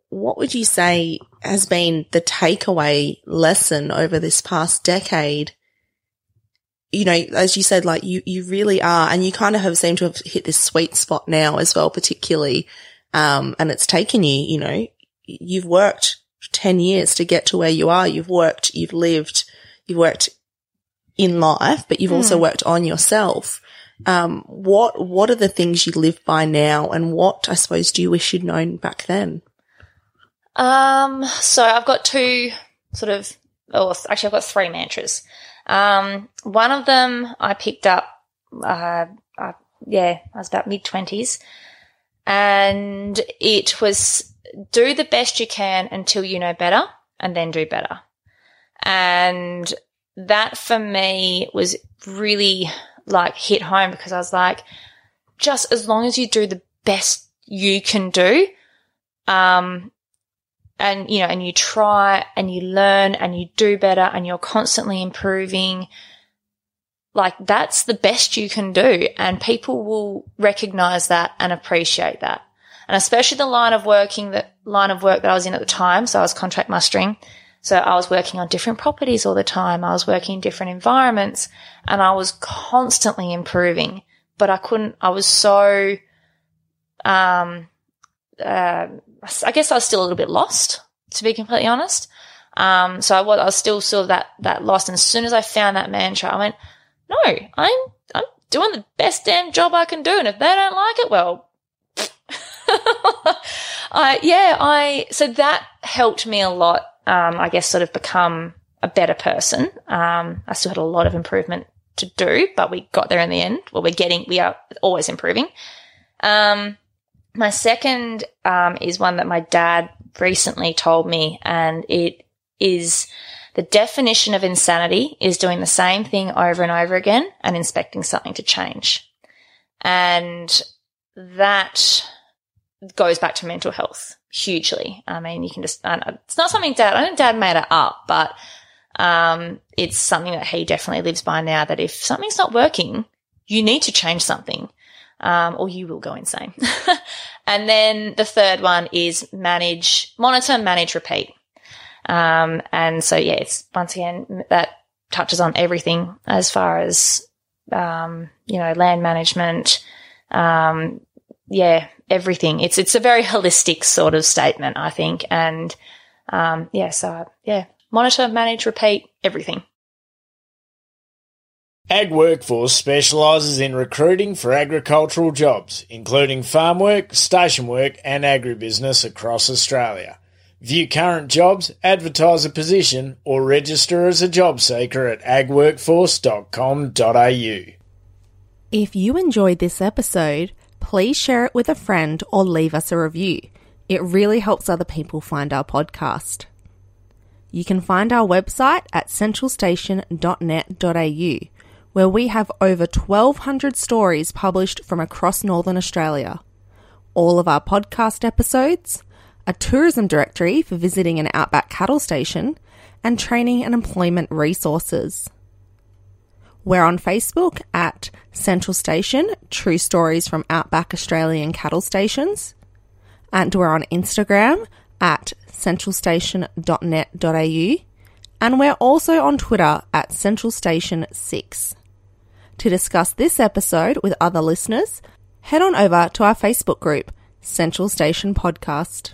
what would you say has been the takeaway lesson over this past decade? You know, as you said, like you, you really are, and you kind of have seemed to have hit this sweet spot now as well, particularly. Um, and it's taken you, you know, you've worked 10 years to get to where you are. You've worked, you've lived, you've worked in life, but you've also worked on yourself. Um, what, what are the things you live by now? And what, I suppose, do you wish you'd known back then? Um, so I've got two sort of, oh, actually I've got three mantras. Um, one of them I picked up, uh, yeah, I was about mid twenties, and it was do the best you can until you know better, and then do better. And that for me was really like hit home because I was like, just as long as you do the best you can do, um, and you know, and you try and you learn and you do better and you're constantly improving, like that's the best you can do. And people will recognize that and appreciate that. And especially the line of working that line of work that I was in at the time. So I was contract mustering. So I was working on different properties all the time. I was working in different environments and I was constantly improving, but I couldn't, I was so, um, uh, I guess I was still a little bit lost, to be completely honest. Um, so I was, I was still sort of that, that lost. And as soon as I found that mantra, I went, no, I'm, I'm doing the best damn job I can do. And if they don't like it, well, I, yeah, I, so that helped me a lot, um, I guess sort of become a better person. Um, I still had a lot of improvement to do, but we got there in the end. Well, we're getting, we are always improving. Um, my second um, is one that my dad recently told me, and it is the definition of insanity is doing the same thing over and over again and expecting something to change. And that goes back to mental health hugely. I mean, you can just, it's not something dad, I don't dad made it up, but um, it's something that he definitely lives by now that if something's not working, you need to change something um, or you will go insane. and then the third one is manage, monitor, manage, repeat. Um, and so yeah, it's once again that touches on everything as far as um, you know land management. Um, yeah, everything. It's it's a very holistic sort of statement, I think. And um, yeah, so yeah, monitor, manage, repeat, everything. Ag Workforce specialises in recruiting for agricultural jobs, including farm work, station work, and agribusiness across Australia. View current jobs, advertise a position, or register as a job seeker at agworkforce.com.au. If you enjoyed this episode, please share it with a friend or leave us a review. It really helps other people find our podcast. You can find our website at centralstation.net.au where we have over 1,200 stories published from across Northern Australia. All of our podcast episodes, a tourism directory for visiting an outback cattle station, and training and employment resources. We're on Facebook at Central Station True Stories from Outback Australian Cattle Stations. And we're on Instagram at centralstation.net.au. And we're also on Twitter at Central Station 6. To discuss this episode with other listeners, head on over to our Facebook group, Central Station Podcast.